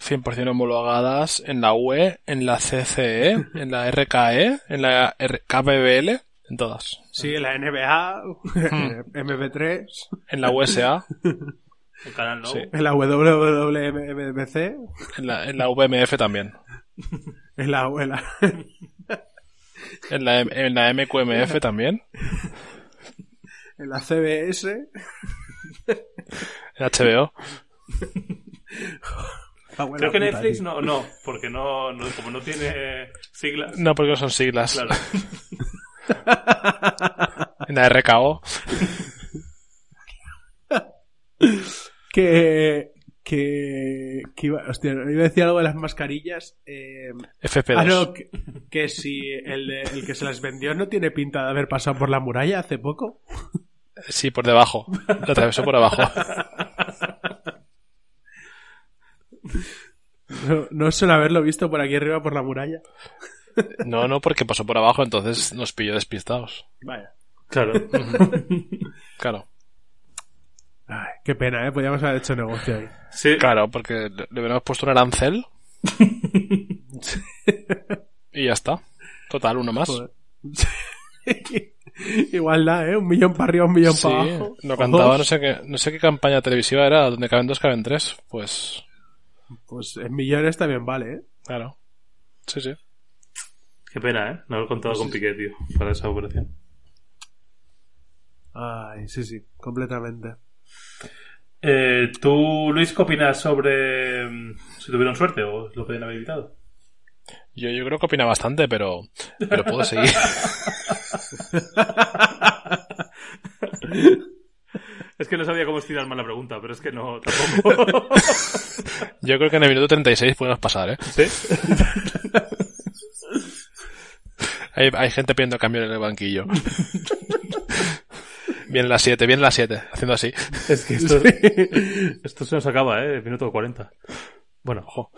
100% homologadas en la UE, en la CCE, en la RKE, en la R- KBBL, En todas. Sí, en la NBA, MP3. En la USA. El canal no. Sí. En la WWMBC. En la, en la VMF también. En la, en la, En la, en la MQMF también. en la CBS. HBO. Ah, Creo que Netflix no, no, porque no, no- como no tiene siglas. No, porque no son siglas. Claro. En la RKO. Que, que, que iba, hostia, iba a decir algo de las mascarillas. Eh, FP2. ah, no, que, que si el, de- el que se las vendió no tiene pinta de haber pasado por la muralla hace poco. Sí, por debajo. Lo atravesó por abajo. No, no suele haberlo visto por aquí arriba por la muralla. No, no, porque pasó por abajo, entonces nos pilló despistados. Vaya. Claro. Claro. Ay, qué pena, ¿eh? Podríamos haber hecho negocio ahí. Sí. Claro, porque le le hubiéramos puesto un arancel. y ya está. Total, uno más. Joder. Igualdad, ¿eh? Un millón para arriba, un millón Sí, para abajo. lo cantaba, no sé qué, no sé qué campaña televisiva era, donde caben dos, caben tres. Pues, Pues en millones también vale, ¿eh? claro. Sí, sí. Qué pena, ¿eh? No haber contado con Piqué, tío, para esa operación. Ay, sí, sí, completamente. Eh, ¿Tú, Luis, qué opinas sobre mm, si tuvieron suerte o lo podían haber evitado? Yo, yo creo que opina bastante, pero, pero puedo seguir. Es que no sabía cómo estirar mal la pregunta, pero es que no, tampoco. Yo creo que en el minuto 36 podemos pasar, ¿eh? ¿Sí? Hay, hay gente pidiendo cambio en el banquillo. Bien las 7, bien las 7, haciendo así. Es que esto, esto se nos acaba, ¿eh? Minuto 40. Bueno, ojo.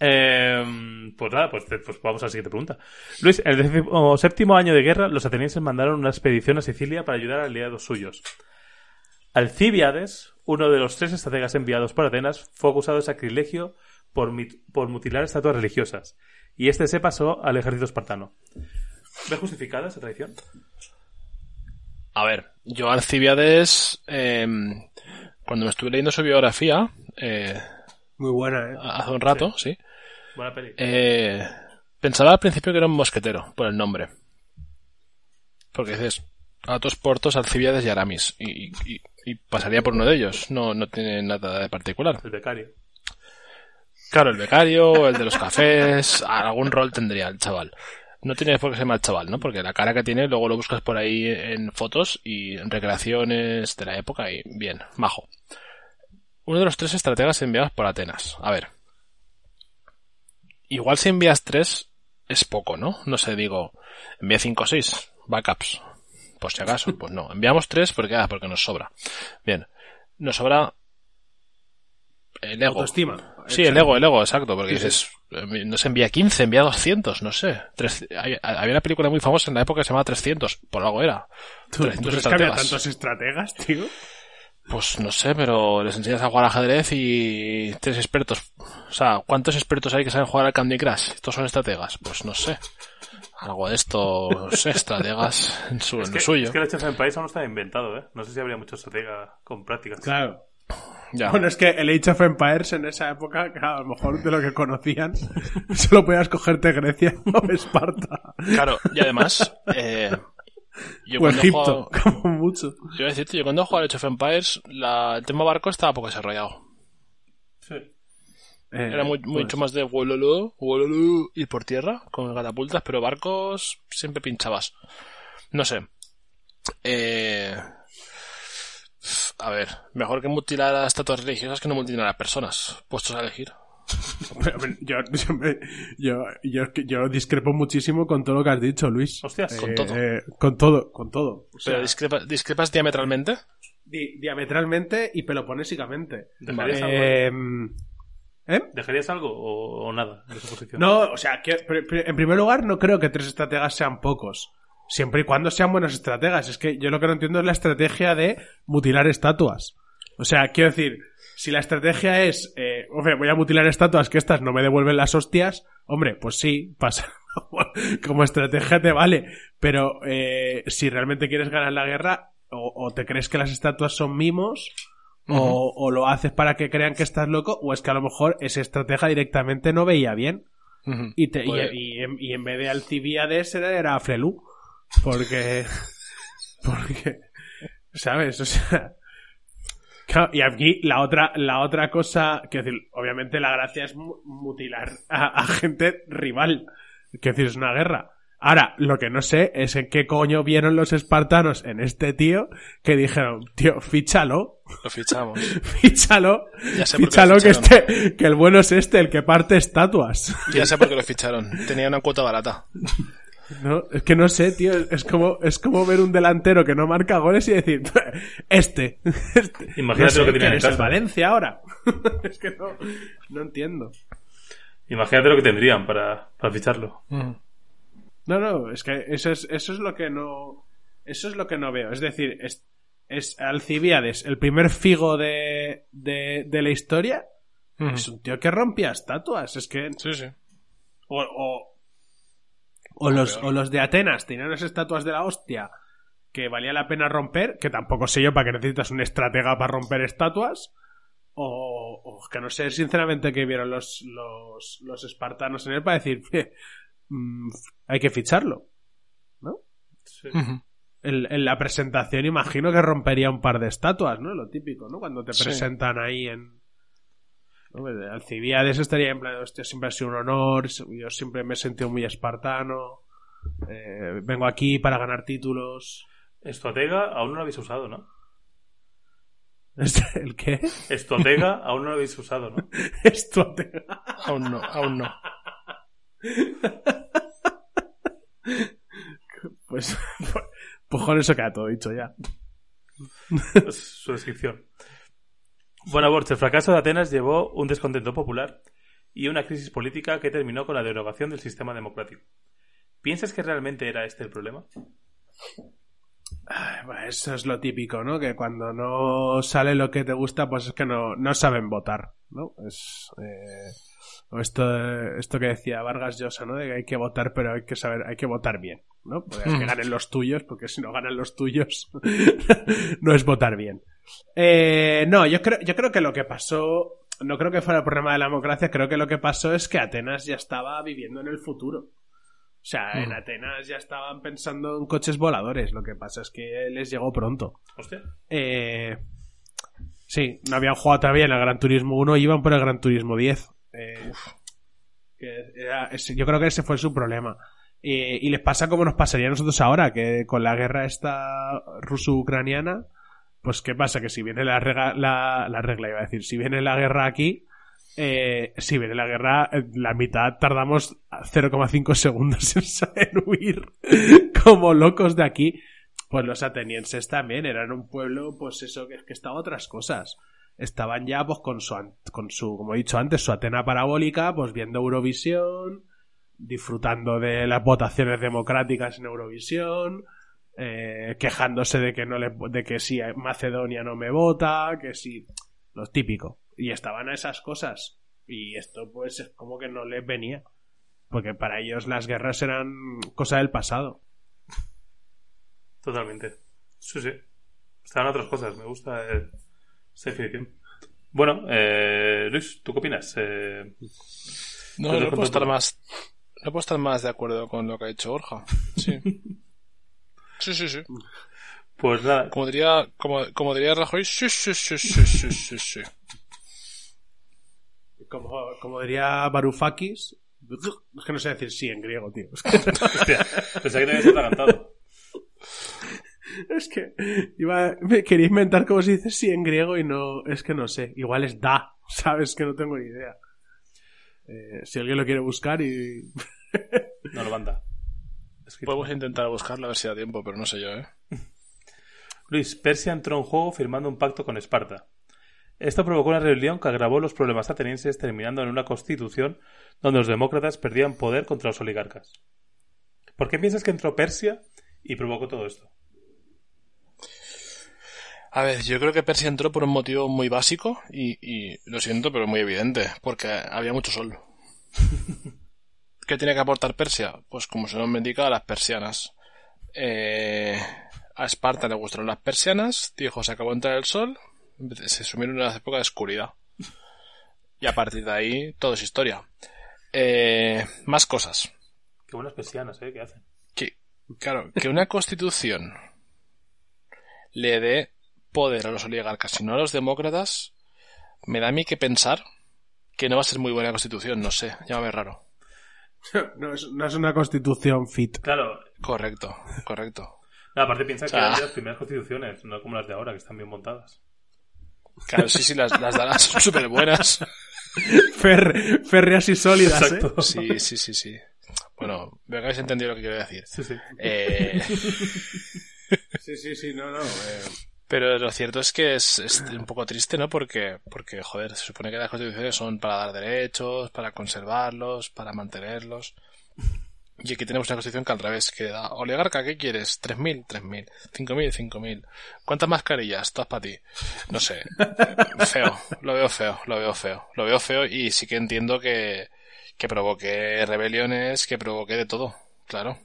Eh, pues nada, pues, pues vamos a la siguiente pregunta. Luis, el décimo séptimo año de guerra, los atenienses mandaron una expedición a Sicilia para ayudar a aliados suyos. Alcíbiades, uno de los tres estrategas enviados por Atenas, fue acusado de sacrilegio por, mit- por mutilar estatuas religiosas, y este se pasó al ejército espartano. ¿Ve justificada esa traición? A ver, yo Alcibiades, eh, cuando me estuve leyendo su biografía, eh, Muy buena, ¿eh? hace un rato, sí, Buena peli. eh, pensaba al principio que era un mosquetero, por el nombre. Porque dices, Atos, Portos, Alcibiades y Aramis. Y, y- y pasaría por uno de ellos. No, no tiene nada de particular. El becario. Claro, el becario, el de los cafés, algún rol tendría el chaval. No tiene por qué ser mal chaval, ¿no? Porque la cara que tiene, luego lo buscas por ahí en fotos y en recreaciones de la época y bien, majo. Uno de los tres estrategas enviados por Atenas. A ver. Igual si envías tres es poco, ¿no? No sé, digo, envía cinco o seis backups. Por si acaso, pues no. Enviamos tres porque, ah, porque nos sobra. Bien. Nos sobra el ego. Autoestima. Sí, el ego, el ego, exacto, porque dices, eh, no se envía 15, envía 200, no sé. Tres- hay- había una película muy famosa en la época que se llamaba 300, por algo era. ¿Tú, 300 tú estrategas. tantos estrategas, tío? Pues no sé, pero les enseñas a jugar al ajedrez y tres expertos. O sea, ¿cuántos expertos hay que saben jugar al Candy Crush? ¿Estos son estrategas? Pues no sé. Algo de esto, no sé, estrategas en, su, en Es lo que, suyo. es que el Age of Empires aún no está inventado, ¿eh? No sé si habría mucho estratega con prácticas. Claro. Ya. Bueno, es que el Age of Empires en esa época, claro, a lo mejor de lo que conocían, solo podías cogerte Grecia o Esparta. Claro, y además, eh, yo O Egipto, jugado- como mucho. yo decirte, yo cuando he jugado al Age of Empires, la, el tema barco estaba poco desarrollado. Sí. Eh, Era muy, pues, mucho más de wololo, wololo, ir por tierra con catapultas, pero barcos siempre pinchabas. No sé. Eh, a ver, mejor que mutilar a estatuas religiosas que no mutilar a personas, puestos a elegir. Yo, yo, me- yo, discrepo muchísimo con todo lo que has dicho, Luis. Hostias, con todo. eh, con todo, con todo. O sea, Pero discrepas, discrepas diametralmente. di- diametralmente y peloponésicamente. ¿Dejarías, Eh, algo, ¿eh? ¿Dejarías algo o, o nada de esa posición? No, o sea, que, pr- pr- en primer lugar, no creo que tres estrategas sean pocos. Siempre y cuando sean buenos estrategas. Es que yo lo que no entiendo es la estrategia de mutilar estatuas. O sea, quiero decir, si la estrategia es, eh, hombre, voy a mutilar estatuas que estas no me devuelven las hostias, hombre, pues sí, pasa, como estrategia te vale, pero eh, si realmente quieres ganar la guerra, o, te crees que las estatuas son mimos, o, lo haces para que crean que estás loco, o es que a lo mejor ese estratega directamente no veía bien. y, te, pues- y, en, vez de Alcibiades era, era Frelú. Porque. Porque. ¿Sabes? O sea. Y aquí la otra, la otra cosa, que decir, obviamente la gracia es mutilar a, gente rival. Que decir, es una guerra. Ahora, lo que no sé es en qué coño vieron los espartanos en este tío que dijeron, tío, fíchalo. Lo fichamos. fíchalo. Ya sé fíchalo que este, que el bueno es este, el que parte estatuas. Ya sé por qué lo ficharon. Tenía una cuota barata. No, es que no sé, tío. Es como, es como ver un delantero que no marca goles y decir, este. este. Imagínate lo que tiene en casa. Valencia ahora. es que no, no entiendo. Imagínate lo que tendrían para, para ficharlo. Mm. No, no, es que eso es, eso es lo que no. Eso es lo que no veo. Es decir, es, es Alcibiades, el primer figo de, de, de la historia. Mm. Es un tío que rompía estatuas. Es que. Sí, sí. O, o, o los, o los de Atenas tenían las estatuas de la hostia que valía la pena romper, que tampoco sé yo para qué necesitas un estratega para romper estatuas. O, que no sé sinceramente qué vieron los, los, los espartanos en él para decir, mm, hay que ficharlo. ¿No? Sí. en, la presentación imagino que rompería un par de estatuas, ¿no? Lo típico, ¿no? Cuando te presentan ahí en, Alcibiades estaría en plan, hostia, siempre ha sido un honor, yo siempre me he sentido muy espartano, eh, vengo aquí para ganar títulos. Estratega aún no lo habéis usado, ¿no? ¿El qué? Estratega aún no lo habéis usado, ¿no? Estratega. Aún no, aún no. pues, pues con eso queda todo dicho ya. su descripción. Bueno, Borch, el fracaso de Atenas llevó un descontento popular y una crisis política que terminó con la derogación del sistema democrático. ¿Piensas que realmente era este el problema? eso es lo típico, ¿no? Que cuando no sale lo que te gusta, pues es que no, no saben votar, ¿no? Es eh, esto, esto que decía Vargas Llosa, ¿no? De que hay que votar, pero hay que saber, hay que votar bien, ¿no? Pues que ganen los tuyos, porque si no ganan los tuyos, no es votar bien. Eh, no, yo creo, yo creo que lo que pasó, no creo que fuera el problema de la democracia, creo que lo que pasó es que Atenas ya estaba viviendo en el futuro. O sea, en mm. Atenas ya estaban pensando en coches voladores. Lo que pasa es que les llegó pronto. Hostia. Eh, sí, no habían jugado todavía en el Gran Turismo 1, iban por el Gran Turismo 10. Eh, yo creo que ese fue su problema. y les pasa como nos pasaría a nosotros ahora, que con la guerra esta ruso-ucraniana, pues ¿qué pasa? Que si viene la regla, la, regla iba a decir, si viene la guerra aquí, eh, si viene la guerra, la mitad tardamos 0,5 segundos en, huir como locos de aquí. Pues los atenienses también eran un pueblo, pues eso, que, que estaba otras cosas. Estaban ya, pues con su, con su, como he dicho antes, su Atena parabólica, pues viendo Eurovisión, disfrutando de las votaciones democráticas en Eurovisión, eh, quejándose de que no le, de que si Macedonia no me vota, que si lo típico. Y estaban a esas cosas. Y esto pues es como que no les venía. Porque para ellos las guerras eran cosa del pasado. Totalmente. Sí, sí. Estaban otras cosas. Me gusta esa definición. Bueno, eh, Luis, ¿tú qué opinas? Eh, no, no puedo estar más. No puedo estar más de acuerdo con lo que ha dicho Borja. Sí. Sí, sí, sí. Pues nada. Como diría, como, como diría Rajoy, sí, sí, sí, sí, sí, sí, sí. Como, como diría Varoufakis, es que no sé decir sí en griego, tío. Es que... Hostia, pensé que te habías atragantado. Es que iba, me quería inventar cómo se dice sí en griego y no, es que no sé. Igual es da, ¿sabes? Que no tengo ni idea. Eh, si alguien lo quiere buscar y... no lo manda. Podemos intentar buscarlo a ver si da tiempo, pero no sé yo, ¿eh? Luis, Persia entró en juego firmando un pacto con Esparta. Esto provocó una rebelión que agravó los problemas atenienses, terminando en una constitución donde los demócratas perdían poder contra los oligarcas. ¿Por qué piensas que entró Persia y provocó todo esto? A ver, yo creo que Persia entró por un motivo muy básico y, y lo siento, pero muy evidente, porque había mucho sol. ¿Qué tiene que aportar Persia? Pues como su nombre indica, las persianas. Eh, a Esparta le gustaron las persianas, dijo se acabó de entrar el sol, se sumieron en una época de oscuridad. Y a partir de ahí, todo es historia. Eh, más cosas. Qué buenas persianas, ¿eh? ¿Qué hacen? Que, claro, que una constitución le dé poder a los oligarcas y no a los demócratas, me da a mí que pensar que no va a ser muy buena constitución, no sé, llámame raro. No es, no es una constitución fit. Claro. Correcto, correcto. No, aparte piensa que eran de las primeras constituciones, no como las de ahora, que están bien montadas. Claro, sí, sí, las, las darás son súper buenas. Fer- férreas y sólidas, ¿eh? Sí, sí, sí, sí. Bueno, veo que habéis entendido lo que quiero decir. Sí, sí. Eh, Sí, sí, sí, no, no. eh, pero lo cierto es que es, un poco triste, ¿no? Porque, porque, joder, se supone que las constituciones son para dar derechos, para conservarlos, para mantenerlos. Y aquí tenemos una constitución que al revés, que da, oligarca, ¿qué quieres? ¿3.000? 3.000. ¿5.000? 5.000. ¿Cuántas mascarillas? Todas para ti. No sé. Feo. Lo veo feo, lo veo feo. Lo veo feo y sí que entiendo que, que provoque rebeliones, que provoque de todo. Claro.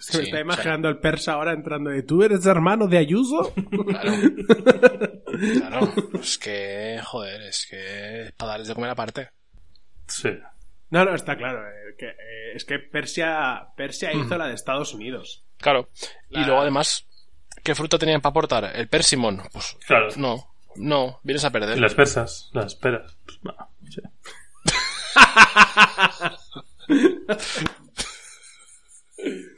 Se me está imaginando el persa ahora entrando de ¿Tú eres hermano de Ayuso? Claro. Claro. Es que, joder, es que para darles de comer aparte. Sí. No, no, está claro. eh, que, eh, es que Persia, Persia hizo la de Estados Unidos. Claro. Y luego además, ¿qué fruta tenían para aportar? ¿El persimón? Pues Claro. no, no, vienes a perder. Y las persas, las peras. Pues, no, sí.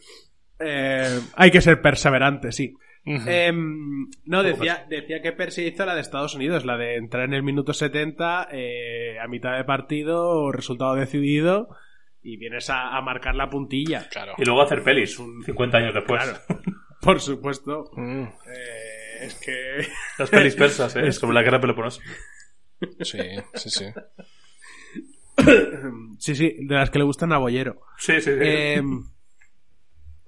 Eh, hay que ser perseverante, sí. Em, no, decía, decía que Persia hizo la de Estados Unidos, la de entrar en el minuto 70, eh, a mitad de partido, resultado decidido, y vienes a, a marcar la puntilla. Claro. Y luego hacer pelis, 50 años después. Claro. Por supuesto. Mm, Eh, es que... Las pelis persas, ¿eh? Sobre la guerra Peloponeso. sí, sí, sí. sí, sí, de las que le gustan a Bollero. Sí, sí, sí.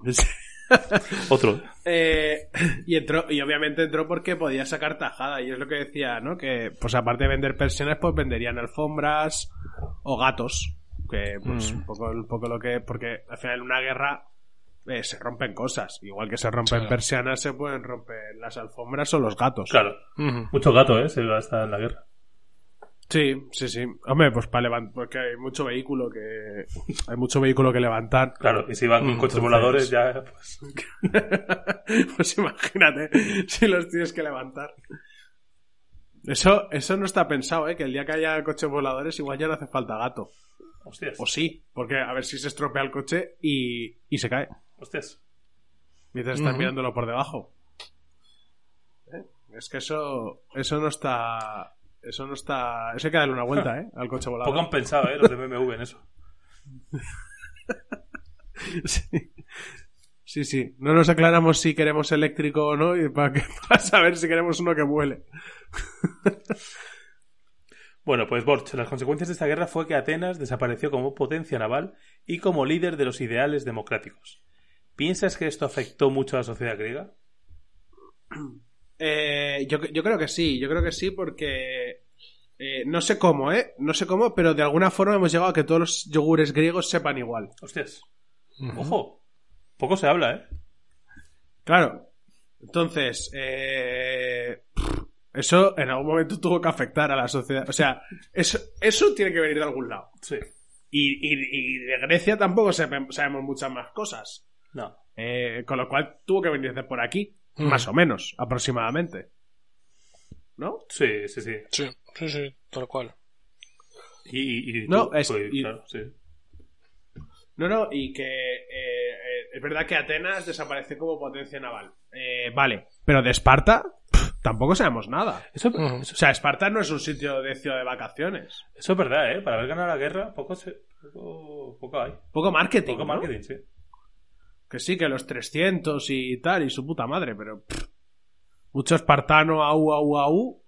Otro. Eh, y entró, y obviamente entró porque podía sacar tajada, y es lo que decía, ¿no? Que, pues aparte de vender persianas, pues venderían alfombras o gatos. Que, pues, Mm. un poco, un poco lo que, porque al final en una guerra eh, se rompen cosas. Igual que se rompen Claro. persianas, se pueden romper las alfombras o los gatos. Claro. Ujú. Mucho gato, ¿eh? Se gasta en la guerra. Sí, sí, sí. Hombre, pues para levantar, porque hay mucho vehículo que, hay mucho vehículo que levantar. Claro, y si van con Mm, coches voladores, ya, pues. pues imagínate si los tienes que levantar. Eso, eso no está pensado, ¿eh? Que el día que haya coches voladores igual ya no hace falta gato. Hostias. O sí, porque a ver si se estropea el coche y, y se cae. Hostias. Mientras están Ujú. mirándolo por debajo. ¿Eh? Es que eso, eso no está... Eso no está... Eso hay que darle una vuelta, ¿eh? Al coche volador. Poco han pensado, ¿eh? Los de BMW en eso. Sí. sí, sí. No nos aclaramos si queremos eléctrico o no y para, que, para saber si queremos uno que vuele. Bueno, pues Borch, las consecuencias de esta guerra fue que Atenas desapareció como potencia naval y como líder de los ideales democráticos. ¿Piensas que esto afectó mucho a la sociedad griega? Eh, yo, yo creo que sí, yo creo que sí porque... eh, no sé cómo, ¿eh? No sé cómo, pero de alguna forma hemos llegado a que todos los yogures griegos sepan igual. Hostias. Ojo. Poco se habla, ¿eh? Claro. Entonces, eh, eso en algún momento tuvo que afectar a la sociedad. O sea, eso, eso tiene que venir de algún lado. Sí. Y, y- y de Grecia tampoco sabe- sabemos muchas más cosas. No. Eh, con lo cual tuvo que venir de por aquí, Ujú. más o menos, aproximadamente. ¿No? Sí, sí, sí. Sí, sí, sí, tal cual. Y, y- y No, tú, es- pues, y- claro, sí. No, no, y que eh, eh, es verdad que Atenas desaparece como potencia naval. Eh, vale, pero de Esparta pff, tampoco sabemos nada. Eso. O sea, Esparta no es un sitio de ciudad de vacaciones. eso es verdad, ¿eh? Para haber ganado la guerra, poco, se, poco, poco hay. Poco marketing. Poco ¿no? marketing, sí. Que sí, que los 300 y tal, y su puta madre, pero. pff, mucho espartano, au, au, au.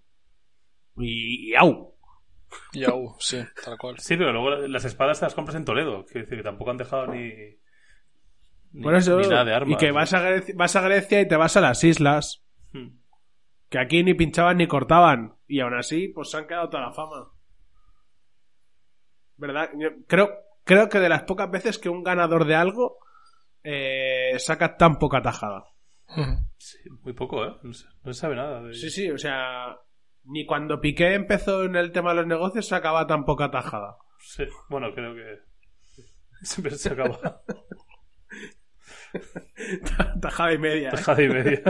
Y, y au. Y au, sí, tal cual. Sí, pero luego las espadas te las compras en Toledo. Quiero decir que tampoco han dejado ni. ni- Por eso. ni nada de armas. y que vas a, Grecia, vas a Grecia y te vas a las islas. Hmm. Que aquí ni pinchaban ni cortaban. Y aún así, pues se han quedado toda la fama. ¿Verdad? Yo creo, creo que de las pocas veces que un ganador de algo eh, saca tan poca tajada. Sí, muy poco, ¿eh? No se, sabe nada. De... Sí, sí, o sea, ni cuando Piqué empezó en el tema de los negocios sacaba tan poca tajada. Sí, bueno, creo que siempre se acaba. tajada y media. ¿eh? Tajada y media.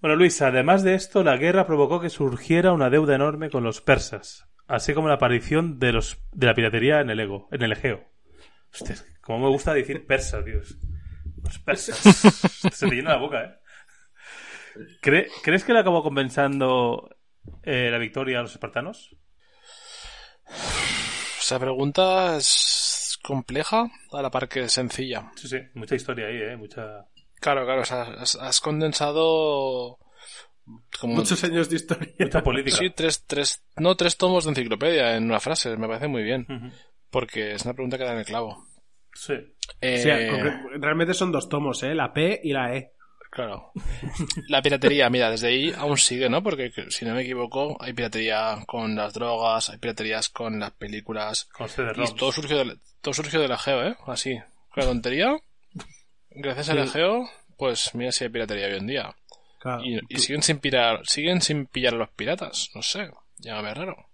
Bueno, Luis, además de esto, la guerra provocó que surgiera una deuda enorme con los persas, así como la aparición de los de la piratería en el ego, en el Egeo. Hostia, como me gusta decir persa, Dios. Los persas. Se te llena la boca, ¿eh? ¿Crees que le acabó compensando eh, la victoria a los espartanos? Esa pregunta es compleja a la par que sencilla. Sí, sí, mucha historia ahí, ¿eh? Mucha... Claro, claro, has, condensado como muchos años de historia. Mucha política. Sí, tres, tres, no tres tomos de enciclopedia en una frase, me parece muy bien. Porque es una pregunta que da en el clavo. Sí. Eh, realmente son dos tomos, ¿eh? La P y la E. Claro. La piratería, mira, desde ahí aún sigue, ¿no? Porque si no me equivoco, hay piratería con las drogas, hay piraterías con las películas. Con y todo surgió, todo surgió del Egeo, ¿eh? Así. La tontería. Gracias al Egeo, pues mira si hay piratería hoy en día. Y, siguen sin pillar, siguen sin pillar a los piratas, no sé, llámame raro.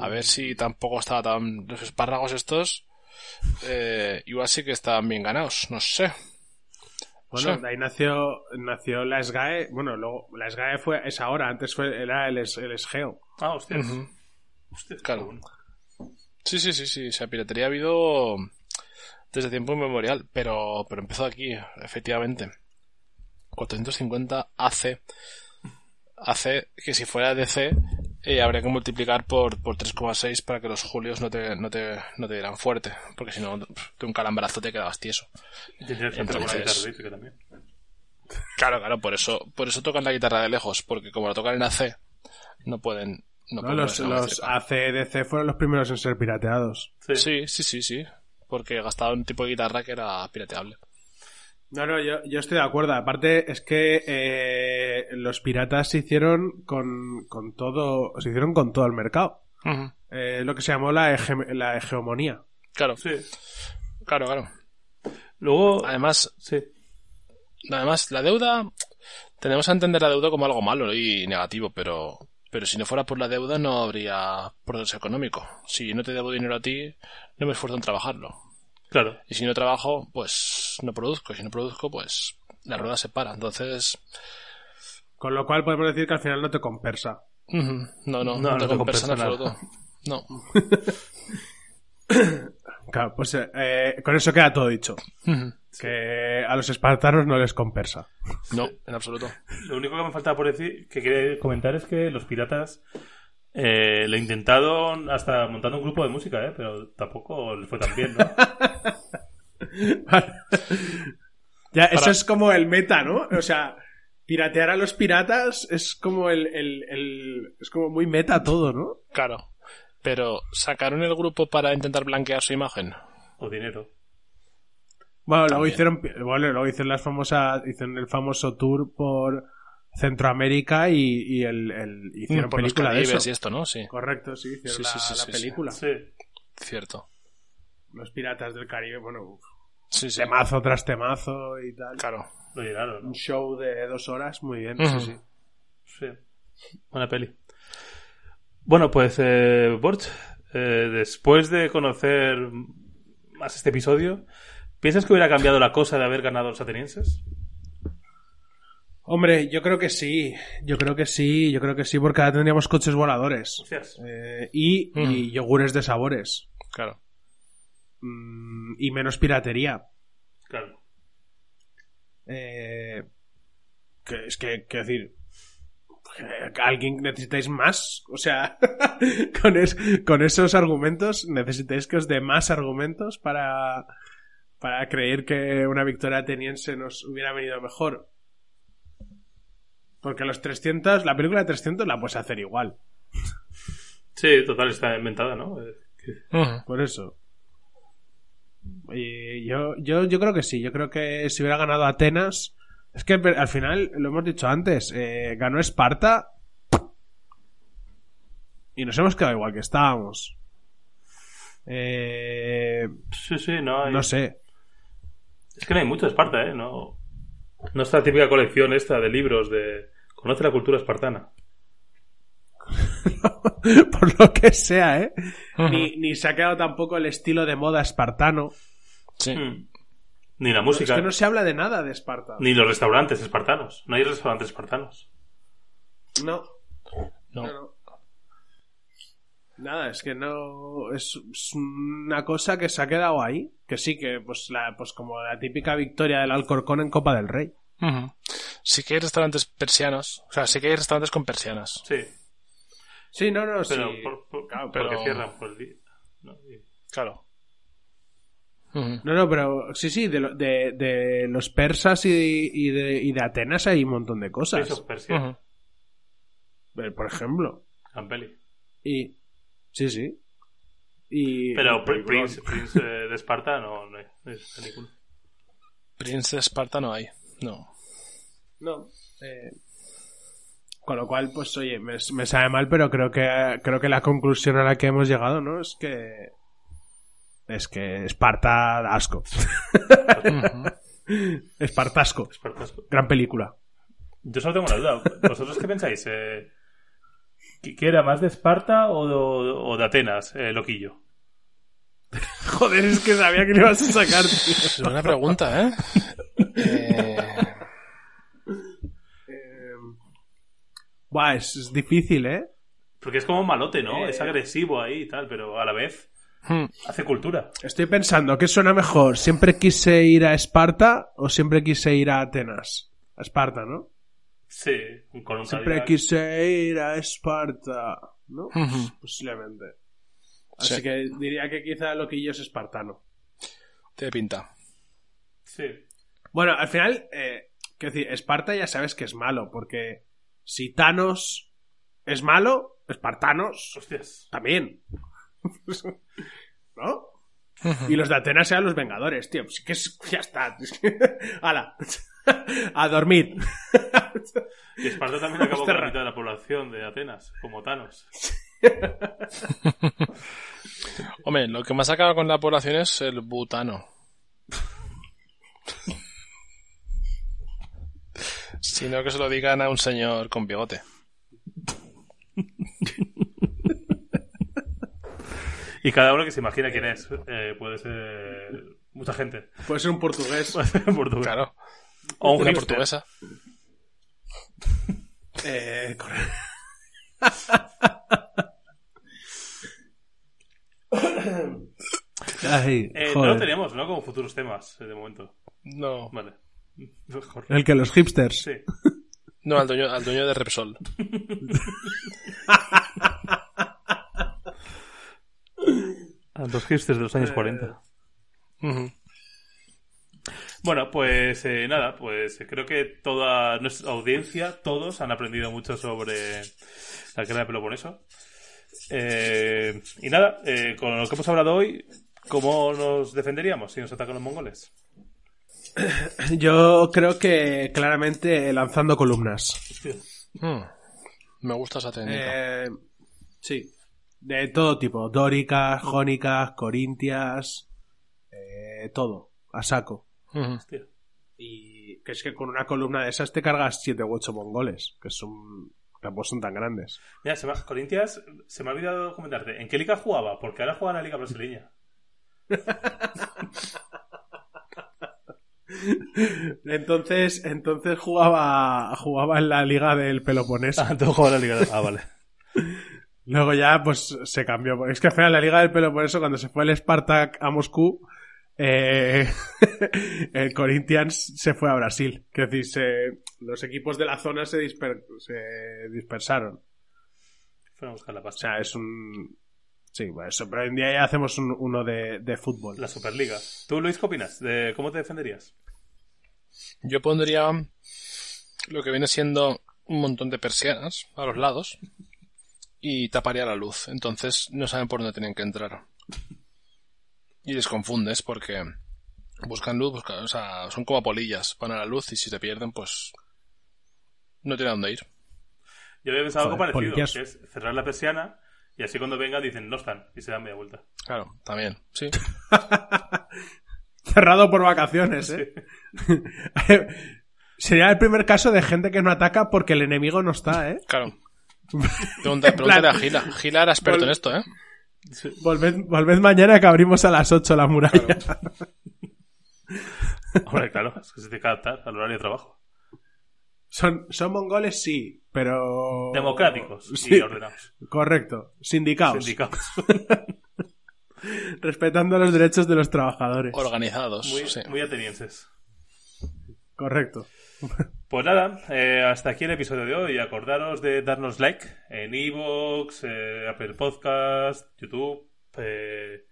A ver si tampoco estaba tan, los espárragos estos, eh, igual sí que estaban bien ganados, no sé. Bueno, de ahí nació, nació la SGAE, bueno, luego, la SGAE fue, es ahora, antes fue, era el, el SGEO. Ah, hostia. claro. Sí, sí, sí, sí, o sea, piratería ha habido desde tiempo inmemorial, pero, pero empezó aquí, efectivamente. 450 AC. AC, que si fuera DC, eh, habría que multiplicar por, por 3,6 para que los julios no te, no te, no te dieran fuerte, porque si no, de un calambrazo te quedabas tieso. Entonces, claro, claro, por eso, por eso tocan la guitarra de lejos, porque como la tocan en AC, no pueden, no, los, los AC-DC fueron los primeros en ser pirateados. Sí, sí, sí, sí, porque gastaban un tipo de guitarra que era pirateable. No, no, yo, yo estoy de acuerdo. Aparte, es que eh, los piratas se hicieron con, con todo, se hicieron con todo el mercado. eh, lo que se llamó la, la hegemonía. Claro. Sí. Claro, claro. Luego. Además, sí. Además, la deuda. Tenemos a entender la deuda como algo malo y negativo, pero. Pero si no fuera por la deuda no habría progreso económico. Si no te debo dinero a ti, no me esfuerzo en trabajarlo. Claro. Y si no trabajo, pues no produzco. Y si no produzco, pues la rueda se para. Entonces. Con lo cual podemos decir que al final no te compensa. No, no, no, te, compensa, en absoluto. No. claro, pues eh, con eso queda todo dicho. Que a los espartanos no les compensa. No, en absoluto. Lo único que me falta por decir, que quería comentar es que los piratas eh, le intentado hasta montando un grupo de música, ¿eh? pero tampoco le fue tan bien, ¿no? ya, eso es como el meta, ¿no? O sea, piratear a los piratas es como el, es como muy meta todo, ¿no? Claro. Pero sacaron el grupo para intentar blanquear su imagen. O dinero. Bueno, luego hicieron, bueno, luego hicieron las famosas, hicieron el famoso tour por Centroamérica y, el, el, hicieron película de eso. y esto, ¿no? Sí. Correcto, sí, hicieron la, película. Sí. Cierto. Los piratas del Caribe, bueno, sí, temazo tras temazo y tal. Claro. Lo llegaron, Un show de dos horas, muy bien, sí, sí. Sí. Buena peli. Bueno, pues, eh, Borch, eh, después de conocer más este episodio, ¿piensas que hubiera cambiado la cosa de haber ganado los atenienses? Hombre, yo creo que sí, yo creo que sí, yo creo que sí, porque ahora tendríamos coches voladores. Eh, y, y, yogures de sabores. Claro. Mm, y menos piratería. Claro. Eh, que, es que, quiero decir, ¿alguien necesitáis más? O sea, con, con esos argumentos, necesitáis que os dé más argumentos para, para creer que una victoria ateniense nos hubiera venido mejor. Porque los 300, la película de 300 la puedes hacer igual. Sí, total, está inventada, ¿no? Por eso. Y yo, yo, yo creo que sí, yo creo que si hubiera ganado Atenas. Es que al final, lo hemos dicho antes, eh, ganó Esparta. Y nos hemos quedado igual que estábamos. Eh, sí, sí, no hay... No sé. Es que no hay mucho de Esparta, ¿eh? No, no es la típica colección esta de libros de... Conoce la cultura espartana. Por lo que sea, ¿eh? ni, ni se ha quedado tampoco el estilo de moda espartano. Sí. Hmm. Ni la música. Es que no se habla de nada de Esparta. Ni los restaurantes espartanos. No hay restaurantes espartanos. No. No. No, no. Nada, es que no. Es, es una cosa que se ha quedado ahí. Que sí, que pues, la, pues como la típica victoria del Alcorcón en Copa del Rey. Sí que hay restaurantes persianos. O sea, sí que hay restaurantes con persianas. Sí. Sí, no, no, Pero, sí. por- por- Claro, porque pero- cierran por el día. No, Claro. No, no, pero sí, sí, de, lo- de, de los persas y, y de, y de Atenas hay un montón de cosas. Prince of Persia. Ujú. Eh, Por ejemplo. Gran peli. Y. Sí, sí. Y. Pero y- Prince, Prince, de Esparta no, no hay, no hay ninguno. Prince de Esparta no hay. No. No. eh, con lo cual, pues oye, me, me sabe mal, pero creo que creo que la conclusión a la que hemos llegado, ¿no? Es que. Es que Esparta da asco. Espartasco. Espartasco. Gran película. Yo solo tengo una duda. ¿Vosotros qué pensáis? Eh, ¿qué qué era más de Esparta o de, o de Atenas, eh, loquillo? Joder, es que sabía que le ibas a sacar, tío. Es buena pregunta. Eh, Eh, Buah, es, es difícil, ¿eh? Porque es como malote, ¿no? Eh. Es agresivo ahí y tal, pero a la vez hmm. hace cultura. Estoy pensando, ¿qué suena mejor? ¿Siempre quise ir a Esparta o siempre quise ir a Atenas? A Esparta, ¿no? Sí, con un Siempre quise ir a Esparta, ¿no? Ujú. Posiblemente. Así Sí. que diría que quizá Loquillo es espartano. Tiene pinta. Sí. Bueno, al final, eh, quiero decir, Esparta ya sabes que es malo, porque si Thanos es malo, espartanos Hostias. también. ¿No? Y los de Atenas sean los Vengadores, tío. Pues que es, ya está. ¡Hala! A dormir. Y Esparta también acabó con la Ostras. mitad de la población de Atenas, como Thanos. Hombre, lo que más acaba con la población es el butano. Sino que se lo digan a un señor con bigote. Y cada uno que se imagina quién es. Eh, puede ser mucha gente. Puede ser un portugués. Puede ser en portugués. Claro. O un Una hipster. portuguesa. Eh, corre- Ay, Eh, no lo tenemos, ¿no? Como futuros temas, eh, de momento. No. Vale. Mejor. El que los hipsters. Sí. No, al dueño, al dueño de Repsol. A los hipsters de los años 40. Ujú. Bueno, pues eh, nada, pues eh, creo que toda nuestra audiencia, todos han aprendido mucho sobre la guerra de Peloponeso. Eh, y nada, eh, con lo que hemos hablado hoy, ¿cómo nos defenderíamos si nos atacan los mongoles? Yo creo que claramente lanzando columnas. Hostia. Mm. Me gusta esa técnica. Eh, sí. De todo tipo. Dóricas, jónicas, corintias. eh, todo. A saco. Hostia. Y que es que con una columna de esas te cargas 7 u 8 mongoles. Que son. Tampoco son tan grandes. Mira, se me, Corintias, se me ha olvidado comentarte. ¿En qué liga jugaba? Porque ahora juega en la liga brasileña. Entonces, entonces jugaba, jugaba en la liga del Peloponeso. Ah, entonces juega en la liga. Ah, vale. Luego ya, pues, se cambió. Es que al final la liga del Peloponeso, cuando se fue el Spartak a Moscú, eh, el Corinthians se fue a Brasil. Es decir, se- los equipos de la zona se, disper- se dispersaron. Fueron a buscar la O pasta. sea, es un... Sí, bueno, eso, pero hoy en día ya hacemos un- uno de, de fútbol. La Superliga. ¿Tú, Luis, qué opinas? ¿De ¿Cómo te defenderías? Yo pondría lo que viene siendo un montón de persianas a los lados y taparía la luz. Entonces no saben por dónde tienen que entrar. Y les confundes porque buscan luz, buscan, o sea, son como polillas. Van a la luz y si te pierden, pues no tienen a dónde ir. Yo había pensado algo parecido, que es cerrar la persiana Y así cuando vengan dicen, no están, y se dan media vuelta. Claro, también, sí. Cerrado por vacaciones, ¿eh? Sería el primer caso de gente que no ataca porque el enemigo no está, ¿eh? Claro. Pregunta, pregúntale a Gila. Gila era experto en esto, ¿eh? Volved, mañana que abrimos a las 8 la muralla. Hombre, claro, es que se tiene que adaptar al horario de trabajo. Son, son mongoles, sí, pero. Democráticos sí, ordenados. Correcto. Sindicados. Sindicados. Respetando los derechos de los trabajadores. Organizados. Muy, muy atenienses. Correcto. Pues nada, eh, hasta aquí el episodio de hoy. Acordaros de darnos like en Evox, eh, Apple Podcast, YouTube, eh,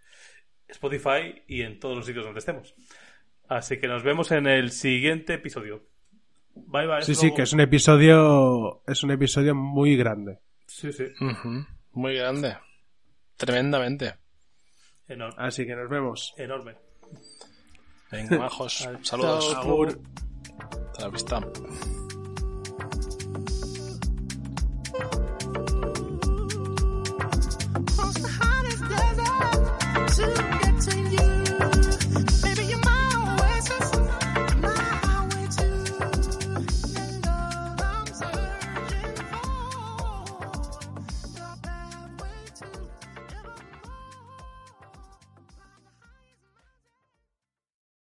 Spotify y en todos los sitios donde estemos. Así que nos vemos en el siguiente episodio. Bye, bye, sí, sí, que es un episodio. Es un episodio muy grande. Sí, sí. Muy grande. Tremendamente. Enorme. Así que nos vemos. Enorme. Venga, majos. Saludos. Hasta la vista.